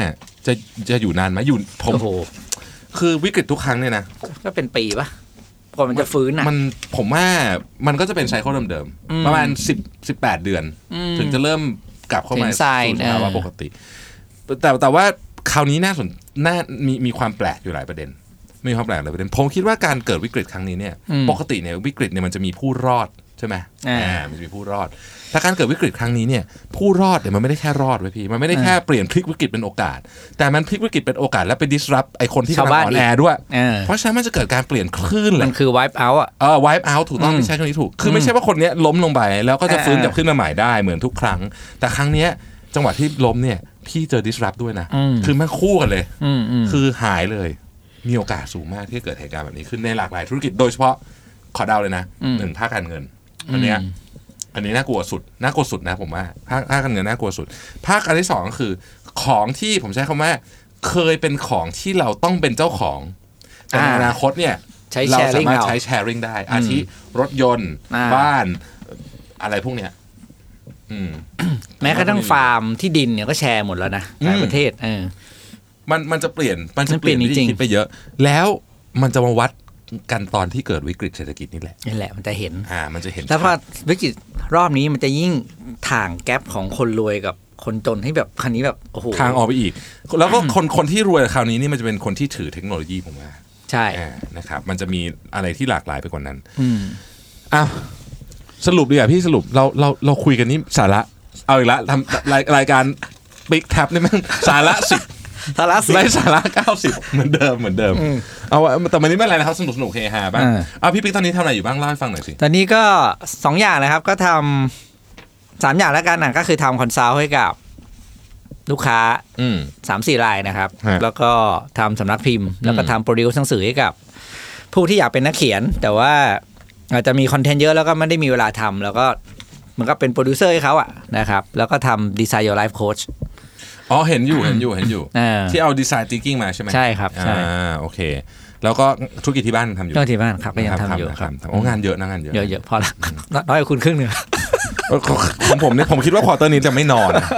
[SPEAKER 2] จะจะอยู่นานไหมอยู่ผม
[SPEAKER 3] โอ้โห
[SPEAKER 2] คือวิกฤตทุกครั้งเนี่ยนะ
[SPEAKER 3] ก็เป็นปีปะก่อนมันจะฟื้นอะ
[SPEAKER 2] มันผมว่ามันก็จะเป็นไซเคิลเดิม
[SPEAKER 3] อืม
[SPEAKER 2] ๆประมาณสิบสิบแปดเดือน
[SPEAKER 3] อืม
[SPEAKER 2] ถึงจะเริ่มกลับเข้ามา
[SPEAKER 3] เห็น sign
[SPEAKER 2] สู่สภาวะ
[SPEAKER 3] เออ
[SPEAKER 2] ปกติ แต่แต่ว่าคราวนี้น่าสนน่ามีมีความแปลกอยู่หลายประเด็น มีความแปลกหลายประเด็นผมคิดว่าการเกิดวิกฤตครั้งนี้เนี่ย
[SPEAKER 3] อืม
[SPEAKER 2] ปกติเนี่ยวิกฤตเนี่ยมันจะมีผู้รอดใช่ไหม
[SPEAKER 3] อ่า
[SPEAKER 2] อ่ามันจะมีผู้รอดแต่การเกิดวิกฤตครั้งนี้เนี่ยผู้รอดเนี่ยมันไม่ได้แค่รอดไว้ยพี่มันไม่ได้แค่เปลี่ยนพลิกวิกฤตเป็นโอกาส แต่มันพลิกวิกฤตเป็นโอกาสและไป disrupt ไอคนที่กำลังอ่อนแอด้วย
[SPEAKER 3] เออ
[SPEAKER 2] เพราะฉะนั้นมันจะเกิดการเปลี่ยนคลื่นเล
[SPEAKER 3] มั
[SPEAKER 2] ย
[SPEAKER 3] นคือ wipe out อะ
[SPEAKER 2] เออ wipe out ถูกต้อง
[SPEAKER 3] อืม
[SPEAKER 2] ที่ใช้คำนี้ถูกคือไม่ใช่ว่าคนเนี้ยล้มลงไปแล้วก็จะฟื้น
[SPEAKER 3] เออก
[SPEAKER 2] ลับขึ้นมาใหม่ได้เหมือนทุกครั้ง แต่ครั้งเนี้ยจังหวะที่ล้มเนี่ยพี่เจอ disrupt ด้วยนะ
[SPEAKER 3] อืม
[SPEAKER 2] คือมันคู่กันเลย
[SPEAKER 3] อืมอืม
[SPEAKER 2] คือหายเลย มีโอกาสสูงมากที่จะเกิดเหตุการณ์แบบนี้ขึ้นในหลากหลายธุรกิจโดยเฉพาะขอเดาเลยนะหนึ่งภาคการเงินอันเนี้ยอันนี้น่ากลัวสุดน่ากลัวสุดนะผมว่าภาคภาคการเงินน่ากลัวสุด ภาคอันที่สองก็คือ ของที่ผมใช้คำว่า เคยเป็นของที่เราต้องเป็นเจ้าของแต่ใน
[SPEAKER 3] อ่า
[SPEAKER 2] อนาคตเนี่ย
[SPEAKER 3] ใช้
[SPEAKER 2] เรา
[SPEAKER 3] sharing
[SPEAKER 2] สามารถ
[SPEAKER 3] เอา
[SPEAKER 2] ใช้แชร์ริงได้ อาทิรถยนต์
[SPEAKER 3] อ่า
[SPEAKER 2] บ้าน อะไรพวกเนี้ยอืม
[SPEAKER 3] แม้กระทั่งฟาร์มที่ดินเนี่ยก็แชร์หมดแล้วนะหลาย
[SPEAKER 2] อืม
[SPEAKER 3] ประเทศเออ
[SPEAKER 2] มันมันจะเปลี่ยนมันจะ
[SPEAKER 3] มัน
[SPEAKER 2] เปลี่ยน
[SPEAKER 3] เปลี่
[SPEAKER 2] วิ
[SPEAKER 3] ยนจริ
[SPEAKER 2] ธี
[SPEAKER 3] ง
[SPEAKER 2] คิดไปเยอะ แล้วมันจะมาวัดกันตอนที่เกิดวิกฤตเศรษฐกิจนี่แหละ
[SPEAKER 3] นี่แหละมันจะเห็น
[SPEAKER 2] อ่ามันจะเห็น
[SPEAKER 3] แล้วพอ
[SPEAKER 2] ชัด
[SPEAKER 3] วิกฤตรอบนี้มันจะยิ่งถ่างแกลบของคนรวยกับคนจนให้แบบคันนี้แบบโอ้โห
[SPEAKER 2] ทางออกไปอีก แล้วก็คนคนที่รวยคราวนี้นี่มันจะเป็นคนที่ถือเทคโนโลยีผมว่า
[SPEAKER 3] ใช่
[SPEAKER 2] อ่านะครับ มันจะมีอะไรที่หลากหลายไปกว่านั้น
[SPEAKER 3] อืม
[SPEAKER 2] อ้าวสรุปดีกว่าพี่สรุปเราเราเราคุยกันนี่สาระ เอาอีกแล้วทำรายรายการบิ๊กแท็บนี่แมันสาระสิบ
[SPEAKER 3] สาระสิบ
[SPEAKER 2] ไร้สาระ90เหมือนเดิมเหมือนเดิม เอาวะแต่วันนี้ไม่เป็นไรนะครับสนุกสนุกเฮฮาบ้าง
[SPEAKER 3] อ่า
[SPEAKER 2] เอาพี่ปิ๊กตอนนี้ทำอะไรอยู่บ้างเล่าให้ฟังหน่อยสิ
[SPEAKER 3] ตอนนี้ก็สองอย่างนะครับก็ทำสามอย่างแล้วกันนะก็คือทำ consult ให้กับลูกค้า
[SPEAKER 2] อืม
[SPEAKER 3] สามสี่รายนะครับ
[SPEAKER 2] ฮะ
[SPEAKER 3] แล้วก็ทำสำนักพิมพ์ แล้วก็
[SPEAKER 2] อืม
[SPEAKER 3] ทำ produce หนังสือให้กับ ผู้ที่อยากเป็นนักเขียน แต่ว่าอาจจะมีคอนเทนต์เยอะแล้วก็ไม่ได้มีเวลาทำแล้วก็มันก็เป็นโปรดิวเซอร์ให้เขาอะนะครับ แล้วก็ทำดีไซน์ your life coach
[SPEAKER 2] อ๋อเห็นอยู่เห็นอยู่เห็นอยู่
[SPEAKER 3] อ่า
[SPEAKER 2] ที่เอาดีไซน์ thinking มาใช่ไหม
[SPEAKER 3] ใช่ครับใช่
[SPEAKER 2] อ่าโอเค แล้วก็ธุรกิจที่บ้านทำอยู่
[SPEAKER 3] เจ้าที่บ้านครับก็ยังทำอยู่
[SPEAKER 2] นะ
[SPEAKER 3] ครับ
[SPEAKER 2] โอ้งานเยอะนะงานเยอะ
[SPEAKER 3] เยอะๆพอละน้อยกว่าคุณครึ่งหนึ่ง
[SPEAKER 2] เออของของผมเนี่ยผมคิดว่า quarter นี้จะไม่นอนนะ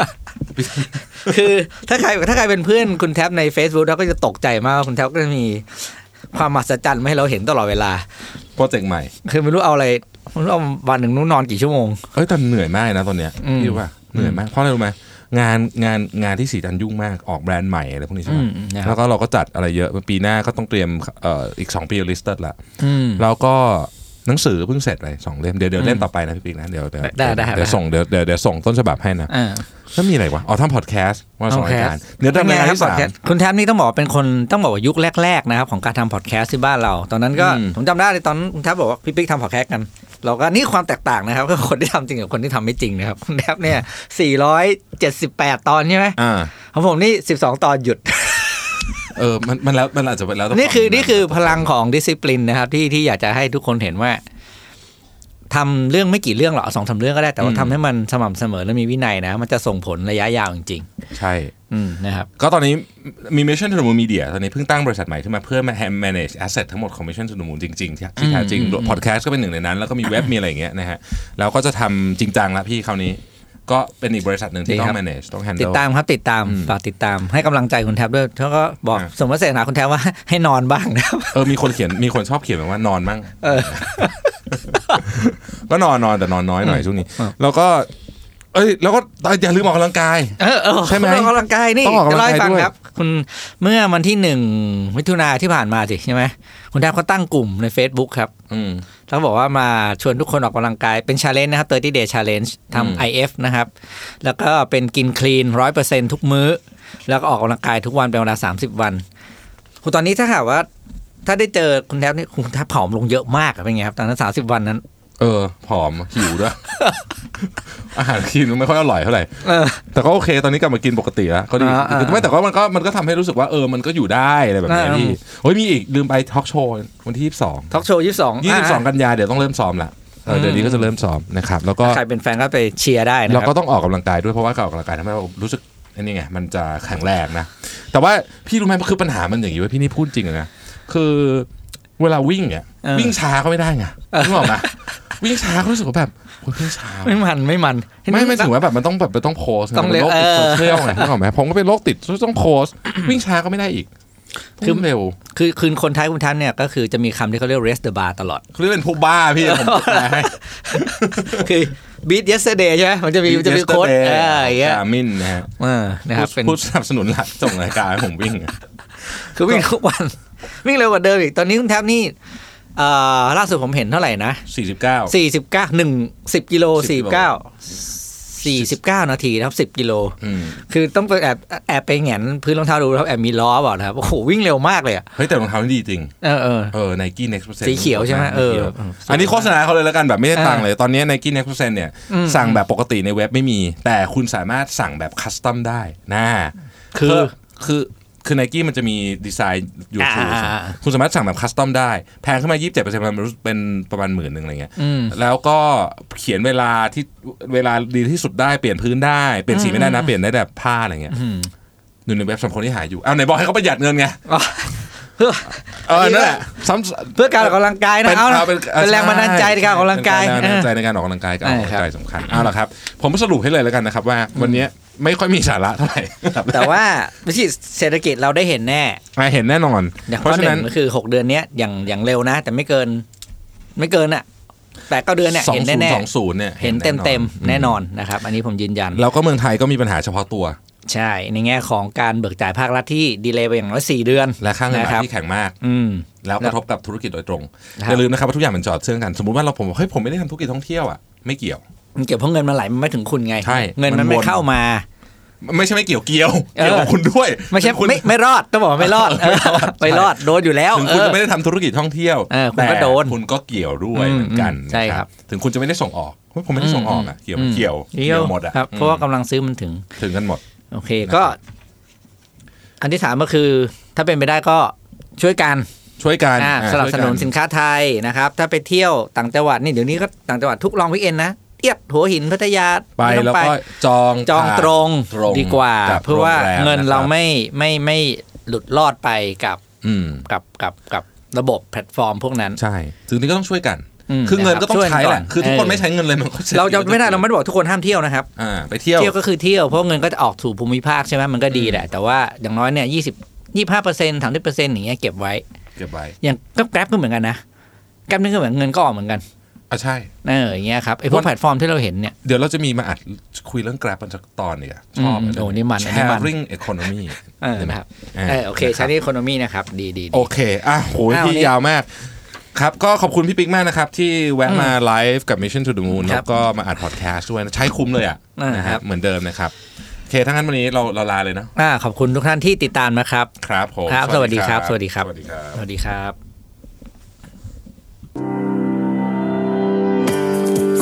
[SPEAKER 3] คือถ้าใครถ้าใครเป็นเพื่อนคุณแท็บใน Facebook แล้วก็จะตกใจมากว่าคุณแท็บก็จะมีความมหัศจรรย์มาให้เราเห็นตลอดเวลา
[SPEAKER 2] โปรเจกต์ใหม่
[SPEAKER 3] คือไม่รู้เอาอะไรไม่รู้เอาวันหนึ่งนู้นนอนกี่ชั่วโมง
[SPEAKER 2] เอ้ยแต่เหนื่อยมากนะตอนเนี้ย
[SPEAKER 3] อืม
[SPEAKER 2] พี่รู้ป่ะเหนื่อยมากเพราะอะไรรู้ไหม งานงานงานที่ศรีจันทร์ยุ่งมากออกแบรนด์ใหม่อะไรพวกนี้ใช่ไหม
[SPEAKER 3] อืมนะครับ
[SPEAKER 2] แล้วก็เราก็จัดอะไรเยอะปีหน้าก็ต้องเตรียมเอ่ออีก2ปีลิสต์ละ
[SPEAKER 3] อืม
[SPEAKER 2] แล้วก็หนังสือเพิ่งเสร็จไปสองเล่มเดี๋ยวเดี๋ยวเล่มต่อไปนะพี่ปิ๊กนะเดี๋ยวเดี๋ยว
[SPEAKER 3] ได้ได้
[SPEAKER 2] เดี๋ยว
[SPEAKER 3] ได้
[SPEAKER 2] ส่งเดี๋ยวเดี๋ยวเดี๋ยวส่งต้นฉบับให้นะ
[SPEAKER 3] อ่า
[SPEAKER 2] แล้วมีอะไรวะอ๋อทำพอดแคสต์วันสองรายการ
[SPEAKER 3] podcast
[SPEAKER 2] เดี๋ยว
[SPEAKER 3] เป็น
[SPEAKER 2] ทำ
[SPEAKER 3] ไง
[SPEAKER 2] รายการ
[SPEAKER 3] ครับ
[SPEAKER 2] ที่
[SPEAKER 3] พอ
[SPEAKER 2] สา
[SPEAKER 3] ด
[SPEAKER 2] ม
[SPEAKER 3] แคสต์คุณแท็บนี่ต้องบอกว่าเป็นคนต้องบอกว่ายุคแรกๆนะครับของการทำพอดแคสต์ที่บ้านเรา ตอนนั้นก็
[SPEAKER 2] อืม
[SPEAKER 3] ผมจำได้เลยตอนนั้นคุณแท็บบอกว่าพี่ปิ๊กทำพอดแคสต์กัน เราก็นี่ความแตกต่างนะครับก็คนที่ทำจริงกับคนที่ทำไม่จริงนะครับคุณแท็บเนี่ย478ตอนใช่ไหม
[SPEAKER 2] อ่า
[SPEAKER 3] ของผมนี่12ตอนหยุด
[SPEAKER 2] เออมันมันแล้วมันอาจจะเป็นแล้วแต่
[SPEAKER 3] นี่คือ
[SPEAKER 2] วาม
[SPEAKER 3] นี่คือพลังของดิสซิ p ลินนะครับที่ที่อยากจะให้ทุกคนเห็นว่า ทำเรื่องไม่กี่เรื่องหรอกเอาสองสามเรื่องก็ได้แต่ว่าทำให้มันสม่ำเสมอและมีวินัยนะ มันจะส่งผลระยะยาวจริง
[SPEAKER 2] ใช่
[SPEAKER 3] ๆอืมนะครับ
[SPEAKER 2] ก็ตอนนี้มี Mission to the Moon Media ตอนนี้เพิ่งตั้งบริษัทใหม่ขึ้นมาเพื่อมา manage asset ทั้งหมดของ Mission to the Moon จริงๆ ที่ที่แท้จริง
[SPEAKER 3] อืม
[SPEAKER 2] พอดแคสต์ก็เป็นหนึ่งในนั้น แล้วก็มีเว็บมีอะไรอย่างเงี้ยนะฮะแล้วก็จะทำจริงจังแล้วพี่คราวนี้ ก็เป็นอีกบริษัทหนึ่งที่ต้อง manage ต้อง handle
[SPEAKER 3] ติดตามครับติดตามฝากติดตามให้กำลังใจคุณแท็บด้วยแล้วก็บอก
[SPEAKER 2] อ่า
[SPEAKER 3] สมมติเสนาคุณแท็บว่าให้นอนบ้างนะครับ
[SPEAKER 2] เออมีคนเขียนมีคนชอบเขียนแบบว่านอนมั่ง
[SPEAKER 3] เออ
[SPEAKER 2] ก็นอนนอนแต่นอนน้อยหน่อยช่วงนี้
[SPEAKER 3] อืม
[SPEAKER 2] แล้วก็ เอ้ย แล้วก็อย่าลืมออกกำลังกาย
[SPEAKER 3] เออเออ
[SPEAKER 2] ใช่ไหม
[SPEAKER 3] ออกกำลังกายนี่
[SPEAKER 2] ต้องออกกำลังกาย
[SPEAKER 3] จะเล่ให้ฟัง
[SPEAKER 2] ด้วย
[SPEAKER 3] ครับ คุณเมื่อวันที่หนึ่งมิถุนาที่ผ่านมาสิใช่ไหมคุณแท็บเขาตั้งกลุ่มใน Facebook ครับ
[SPEAKER 2] อื ม
[SPEAKER 3] แล้วบอกว่ามาชวนทุกคนออกกำลังกายเป็นชาเลนจ์นะครับ30 day challenge
[SPEAKER 2] อืม
[SPEAKER 3] ทำ IF นะครับ แล้วก็เป็นกินคลีนร้อยเปอร์เซ็นทุกมื้อ แล้วก็ออกกำลังกายทุกวันเป็นเวลาสามสิบวันคุณตอนนี้ถ้าหากว่า ถ้าได้เจอคุณแท็บนี่คุณแท็บผอมลงเยอะมากอะเป็นไงครับตอนนั้นสามสิบวันนั้น
[SPEAKER 2] เออ ผอมหิวด้วย อาหารกินไม่ค่อยอร่อยเท่าไหร่
[SPEAKER 3] เออ
[SPEAKER 2] แต่ก็โอเค ตอนนี้กลับมากินปกติแล้วก็ดี
[SPEAKER 3] อ่าอ่า
[SPEAKER 2] ไม่แต่ก็มันก็มันก็ทำให้รู้สึกว่าเออมันก็อยู่ได้อะไรแบบนี้
[SPEAKER 3] อ่า
[SPEAKER 2] พี่โอ้ยมีอีกลืมไปทอล์กโชว์วันที่22
[SPEAKER 3] ทอล์กโชว์ยี่สิบสอง
[SPEAKER 2] 22กันยาเดี๋ยวต้องเริ่มซ้อมละเออเดือนนี้ก็จะเริ่มซ้อมนะครับแล้วก็
[SPEAKER 3] ใครเป็นแฟนก็ไปเชียร์ได้นะ
[SPEAKER 2] เรา
[SPEAKER 3] ค
[SPEAKER 2] ก็
[SPEAKER 3] รับ
[SPEAKER 2] ต้องออกกำลังกายด้วยเพราะว่าการออกกำลังกายทำให้เรารู้สึกอันนี้ไงมันจะแข็งแรงนะแต่ว่าพี่รู้ไหมคือปัญหามันอย่างนี้เว่าพี่นี่พูดจริงเลยนะคือ เวลาวิ่งเนี่ย
[SPEAKER 3] เออ
[SPEAKER 2] วิ่งช้าก็ไม่ได้ไงนึกออกไหมวิ่งช้าก็รู้สึกว่าแบบโอ๊ยวิ่งช้า
[SPEAKER 3] ไม่มันไม่มัน
[SPEAKER 2] ไม่ไม่ถึงว่าแบบมันต้องแบบมันต้องโพสต์ไต้
[SPEAKER 3] องเร็ว
[SPEAKER 2] มันโรคติด
[SPEAKER 3] เออ
[SPEAKER 2] โซเชียลไงนึกออกไหมผมก็เป็นโรคติดต้องโพสต์วิ่งช้าก็ไม่ได้อีก
[SPEAKER 3] คือ
[SPEAKER 2] วิ่งเร็ว
[SPEAKER 3] คือคืนคนไทยคุณทันเนี่ยก็คือจะมีคำที่เขาเรียก rest the bar ตลอด
[SPEAKER 2] เขาเรียกเป็นผู้บ้าพี่ผมแปลให้
[SPEAKER 3] คือ beat yesterday ใช่ไหมมันจะมีมันจะมีโค้ดเอออย่างเงี้ย
[SPEAKER 2] กามินนะฮะ
[SPEAKER 3] เออนะครับเป็น
[SPEAKER 2] ผู้สนับสนุนหลักส่งรายการให้ผมวิ่ง
[SPEAKER 3] คือวิ่งทุกวัน วิ่งเร็วกว่าเดิมอีก ตอนนี้คุณแท็บนี่เอ่อล่าสุดผมเห็นเท่าไหร่นะ
[SPEAKER 2] 49
[SPEAKER 3] สี่สิบเก้าหนึ่งสิบกิโล
[SPEAKER 2] 10
[SPEAKER 3] สี่
[SPEAKER 2] กิโล
[SPEAKER 3] เก้าสี่สิบเก้านาทีนะครับสิบกิโล
[SPEAKER 2] อืม
[SPEAKER 3] คือต้องไปแอบแอบไปแหงนพื้นรองเท้าดูแล้วแอบมีล้อเปล่านะครับโอ้โหวิ่งเร็วมากเลยอะ
[SPEAKER 2] เฮ้ยแต่รองเท้านี่ดีจริง
[SPEAKER 3] เออเออ
[SPEAKER 2] เออ Nike Next Percent
[SPEAKER 3] สีเขียวใช่ไหมเออ
[SPEAKER 2] ขียว
[SPEAKER 3] เออ
[SPEAKER 2] อันนี้โฆษณาเขาเลยแล้วกันแบบไม่ได้ตังค์เลย ตอนนี้ Nike Next Percent เนี่ย
[SPEAKER 3] อืม
[SPEAKER 2] สั่งแบบปกติในเว็บไม่มี แต่คุณสามารถสั่งแบบคัสตอมได้นะ
[SPEAKER 3] คือ
[SPEAKER 2] คือ คือ Nike มันจะมีดีไซน์อยู่
[SPEAKER 3] อ่า
[SPEAKER 2] ชู
[SPEAKER 3] อ่าอ่า
[SPEAKER 2] คุณสามารถสั่งแบบคัสตอมได้ แพงขึ้นมา 27%มันเป็นประมาณหมื่นหนึ่งอะไรเงี้ย
[SPEAKER 3] อืม
[SPEAKER 2] แล้วก็เขียนเวลาที่เวลาดีที่สุดได้เปลี่ยนพื้นได้ เปลี่ยนสีไม่ได้นะ เปลี่ยนได้แบบผ้าอะไรเงี้ย
[SPEAKER 3] อืม
[SPEAKER 2] อยู่ในเว็บสำหรับคนที่หาอยู่เอาไหนบอกให้เขาประหยัดเงินไง
[SPEAKER 3] อ๋อเพื่อ
[SPEAKER 2] เออนั่นแหละซ้ำ
[SPEAKER 3] เพื่อการออกกำลังกายนะเอานะ
[SPEAKER 2] ป็
[SPEAKER 3] เป็นแรงบันดาลใจในการออกกำลังกาย
[SPEAKER 2] เป็นแรงบันดาลใจ
[SPEAKER 3] เออ
[SPEAKER 2] ในการออกกำลังกายการออกกำลังกาย
[SPEAKER 3] ใช่ครับ
[SPEAKER 2] สำคัญเอาละครับ ผมสรุปให้เลยแล้วกันนะครับว่าวันนี้ ไม่ค่อยมีสาระเท่าไหร่
[SPEAKER 3] แต่ว่าวิธีเศรษฐกิจเราได้เห็นแน่
[SPEAKER 2] อะเห็นแน่นอน
[SPEAKER 3] อย่าง
[SPEAKER 2] เพ
[SPEAKER 3] ข้อ
[SPEAKER 2] ราะฉะ
[SPEAKER 3] หนึ่
[SPEAKER 2] นั้น
[SPEAKER 3] งก็คือหกเดือนเนี้ยอย่างอย่างเร็วนะ แต่ไม่เกิน ไม่เกินอะแต่ก็เดือนเนี่ย
[SPEAKER 2] สอง
[SPEAKER 3] เห็น
[SPEAKER 2] ศูน
[SPEAKER 3] แน่
[SPEAKER 2] ย์สองศูนย์เนี่ย
[SPEAKER 3] ๆเห็นเต็มเต็มๆแน่นอนนะครับ อันนี้ผมยืนยัน
[SPEAKER 2] แล้วก็เมืองไทยก็มีปัญหาเฉพาะตัว
[SPEAKER 3] ใช่ ในแง่ของการเบิกจ่ายภาครัฐที่ดีเลย์ไปอย่างน้อยสี่เดือน
[SPEAKER 2] และค่าเงิน
[SPEAKER 3] นะ
[SPEAKER 2] บา
[SPEAKER 3] ครั
[SPEAKER 2] ท
[SPEAKER 3] บ
[SPEAKER 2] ที่แข็งมาก
[SPEAKER 3] อืม
[SPEAKER 2] แล้วกระทบกับธุรกิจโดยตรง
[SPEAKER 3] ครับ
[SPEAKER 2] อย่าลืมนะครับว่าทุกอย่างมันจอดเชื่อมกัน สมมติว่าเราผมบอกเฮ้ยผมไม่ได้ทำธุรกิจท่องเที่ยวอะไม่เกี่ยว
[SPEAKER 3] มันเกี่ยวเพราะเงินมันไหลมันไม่ถึงคุณไง
[SPEAKER 2] ใช่
[SPEAKER 3] เงิน
[SPEAKER 2] มั
[SPEAKER 3] มันนไม่
[SPEAKER 2] วน
[SPEAKER 3] เข้ามา
[SPEAKER 2] ไม่ใช่ไม่เกี่ยวเกี่ยว
[SPEAKER 3] เออ
[SPEAKER 2] เกี่ยวกับคุณด้วย
[SPEAKER 3] ไม่ใช่
[SPEAKER 2] ถึงคุณ
[SPEAKER 3] ไม่ไม่รอดต้องบอกว่าไม่รอดเออไม่รอดโดนอยู่แล้ว
[SPEAKER 2] ถึงคุณ
[SPEAKER 3] เออ
[SPEAKER 2] จะไม่ได้ทำธุรกิจท่องเที่ยว
[SPEAKER 3] เออคุณก็
[SPEAKER 2] แต่
[SPEAKER 3] โดน
[SPEAKER 2] คุณก็เกี่ยวด้วย
[SPEAKER 3] อืม
[SPEAKER 2] เหมือนกัน
[SPEAKER 3] อืมใช่
[SPEAKER 2] นะครับ ถึงคุณจะไม่ได้ส่งออกเฮ้ยผมไม่ได้ส่งออกอะเกี่ยวเกี่ยว
[SPEAKER 3] เกี่ยว
[SPEAKER 2] หมดอะ
[SPEAKER 3] ครับเพราะว่ากำลังซื้อมันถึง
[SPEAKER 2] ถึงกันหมด
[SPEAKER 3] โอเคก็ อันที่สามก็คือ ถ้าเป็นไปได้ก็ช่วยกัน
[SPEAKER 2] ช่วยกัน
[SPEAKER 3] อ่า
[SPEAKER 2] อ่า
[SPEAKER 3] สนับสนุน
[SPEAKER 2] ช่วยกั
[SPEAKER 3] สินค้าไทยนะครับ ถ้าไปเที่ยวต่างจังหวัดนี่เดี๋ยวนี้ก็ต่างจังหวัดทุกลองวิกเอนนะ เอียดหัวหินพัทยา
[SPEAKER 2] ไป
[SPEAKER 3] ม่ต้อ
[SPEAKER 2] แล้ว
[SPEAKER 3] ง
[SPEAKER 2] ก็จอง
[SPEAKER 3] จองตรง
[SPEAKER 2] ตรง
[SPEAKER 3] ดีกว่า
[SPEAKER 2] กับ
[SPEAKER 3] เพื่อว่า
[SPEAKER 2] โรงแรม
[SPEAKER 3] เงินเรา
[SPEAKER 2] นะครับ
[SPEAKER 3] ไม่ไม่ไม่หลุดรอดไปกับ
[SPEAKER 2] อืม
[SPEAKER 3] กับกับกับระบบแพลตฟอร์มพวกนั้น
[SPEAKER 2] ใช่ถึงนี้ก็ต้องช่วยกัน
[SPEAKER 3] อืม
[SPEAKER 2] คือเงินก็ต้อง
[SPEAKER 3] ช่วยกัน
[SPEAKER 2] ใช้แหละ
[SPEAKER 3] ก่อน
[SPEAKER 2] คือทุกคน
[SPEAKER 3] เออ
[SPEAKER 2] ไม่ใช้เงินเลยมันก็ศษฐกิจ
[SPEAKER 3] เราจะไม่ได้เราไม่ได้บอกทุกคนห้ามเที่ยวนะครับ
[SPEAKER 2] อ่าไปเที่ยว
[SPEAKER 3] เที่ยวก็คือเที่ยวเพราะเงินก็จะออกสู่ภูมิภาคใช่ไหมมันก็ดีแหละ แต่ว่าอย่างน้อยเนี่ยยี่สิบยี่ห้าเปอร์เซ็นต์สามสิบเปอร์เซ็นต์อย่างเงี้ยเก็บไว้
[SPEAKER 2] เก็บไว้
[SPEAKER 3] อย่างก็แกร็บก็เหมือนกันนะGrab นี่ก็เหมือนเงินก็ออกเหมือนกัน
[SPEAKER 2] อะใช่
[SPEAKER 3] เอออย่างเงี้ยครับไอ้พว
[SPEAKER 2] วั
[SPEAKER 3] ก
[SPEAKER 2] น
[SPEAKER 3] แพลตฟอร์มที่เราเห็นเนี่ย
[SPEAKER 2] เดี๋ยวเราจะมีมาอัดคุยเรื่อง Grab กันสักตอนเนี่ยชอบ
[SPEAKER 3] อืมโอ้นี่มันอันนี้มัน
[SPEAKER 2] sharing economy
[SPEAKER 3] เออนะครับ
[SPEAKER 2] อ่า
[SPEAKER 3] เออโอเค sharing economy นะครับดีดีดี
[SPEAKER 2] โอเค อะโห
[SPEAKER 3] อ้าว
[SPEAKER 2] พี่
[SPEAKER 3] นี่
[SPEAKER 2] ยาวมากครับ ก็ขอบคุณพี่ปิ๊กมากนะครับ ที่แวะมาไลฟ์กับ Mission to the Moon
[SPEAKER 3] ครับ
[SPEAKER 2] แล้วก็มาอัดพอดแคสต์ด้วยนะใช้คุ้มเลยอะ
[SPEAKER 3] อ่านะ
[SPEAKER 2] ค
[SPEAKER 3] รั
[SPEAKER 2] รับเหมือนเดิมนะครับโอเคถ้างั้นวันนี้เราเราลาเลยเนอะ
[SPEAKER 3] อ่าขอบคุณทุกท่านที่ติดตามนะครับ
[SPEAKER 2] ครับผม
[SPEAKER 3] ครับ สวัสดีครับ สวัสดีครับ
[SPEAKER 2] สวัสดีครับ
[SPEAKER 3] สวัสดีครับ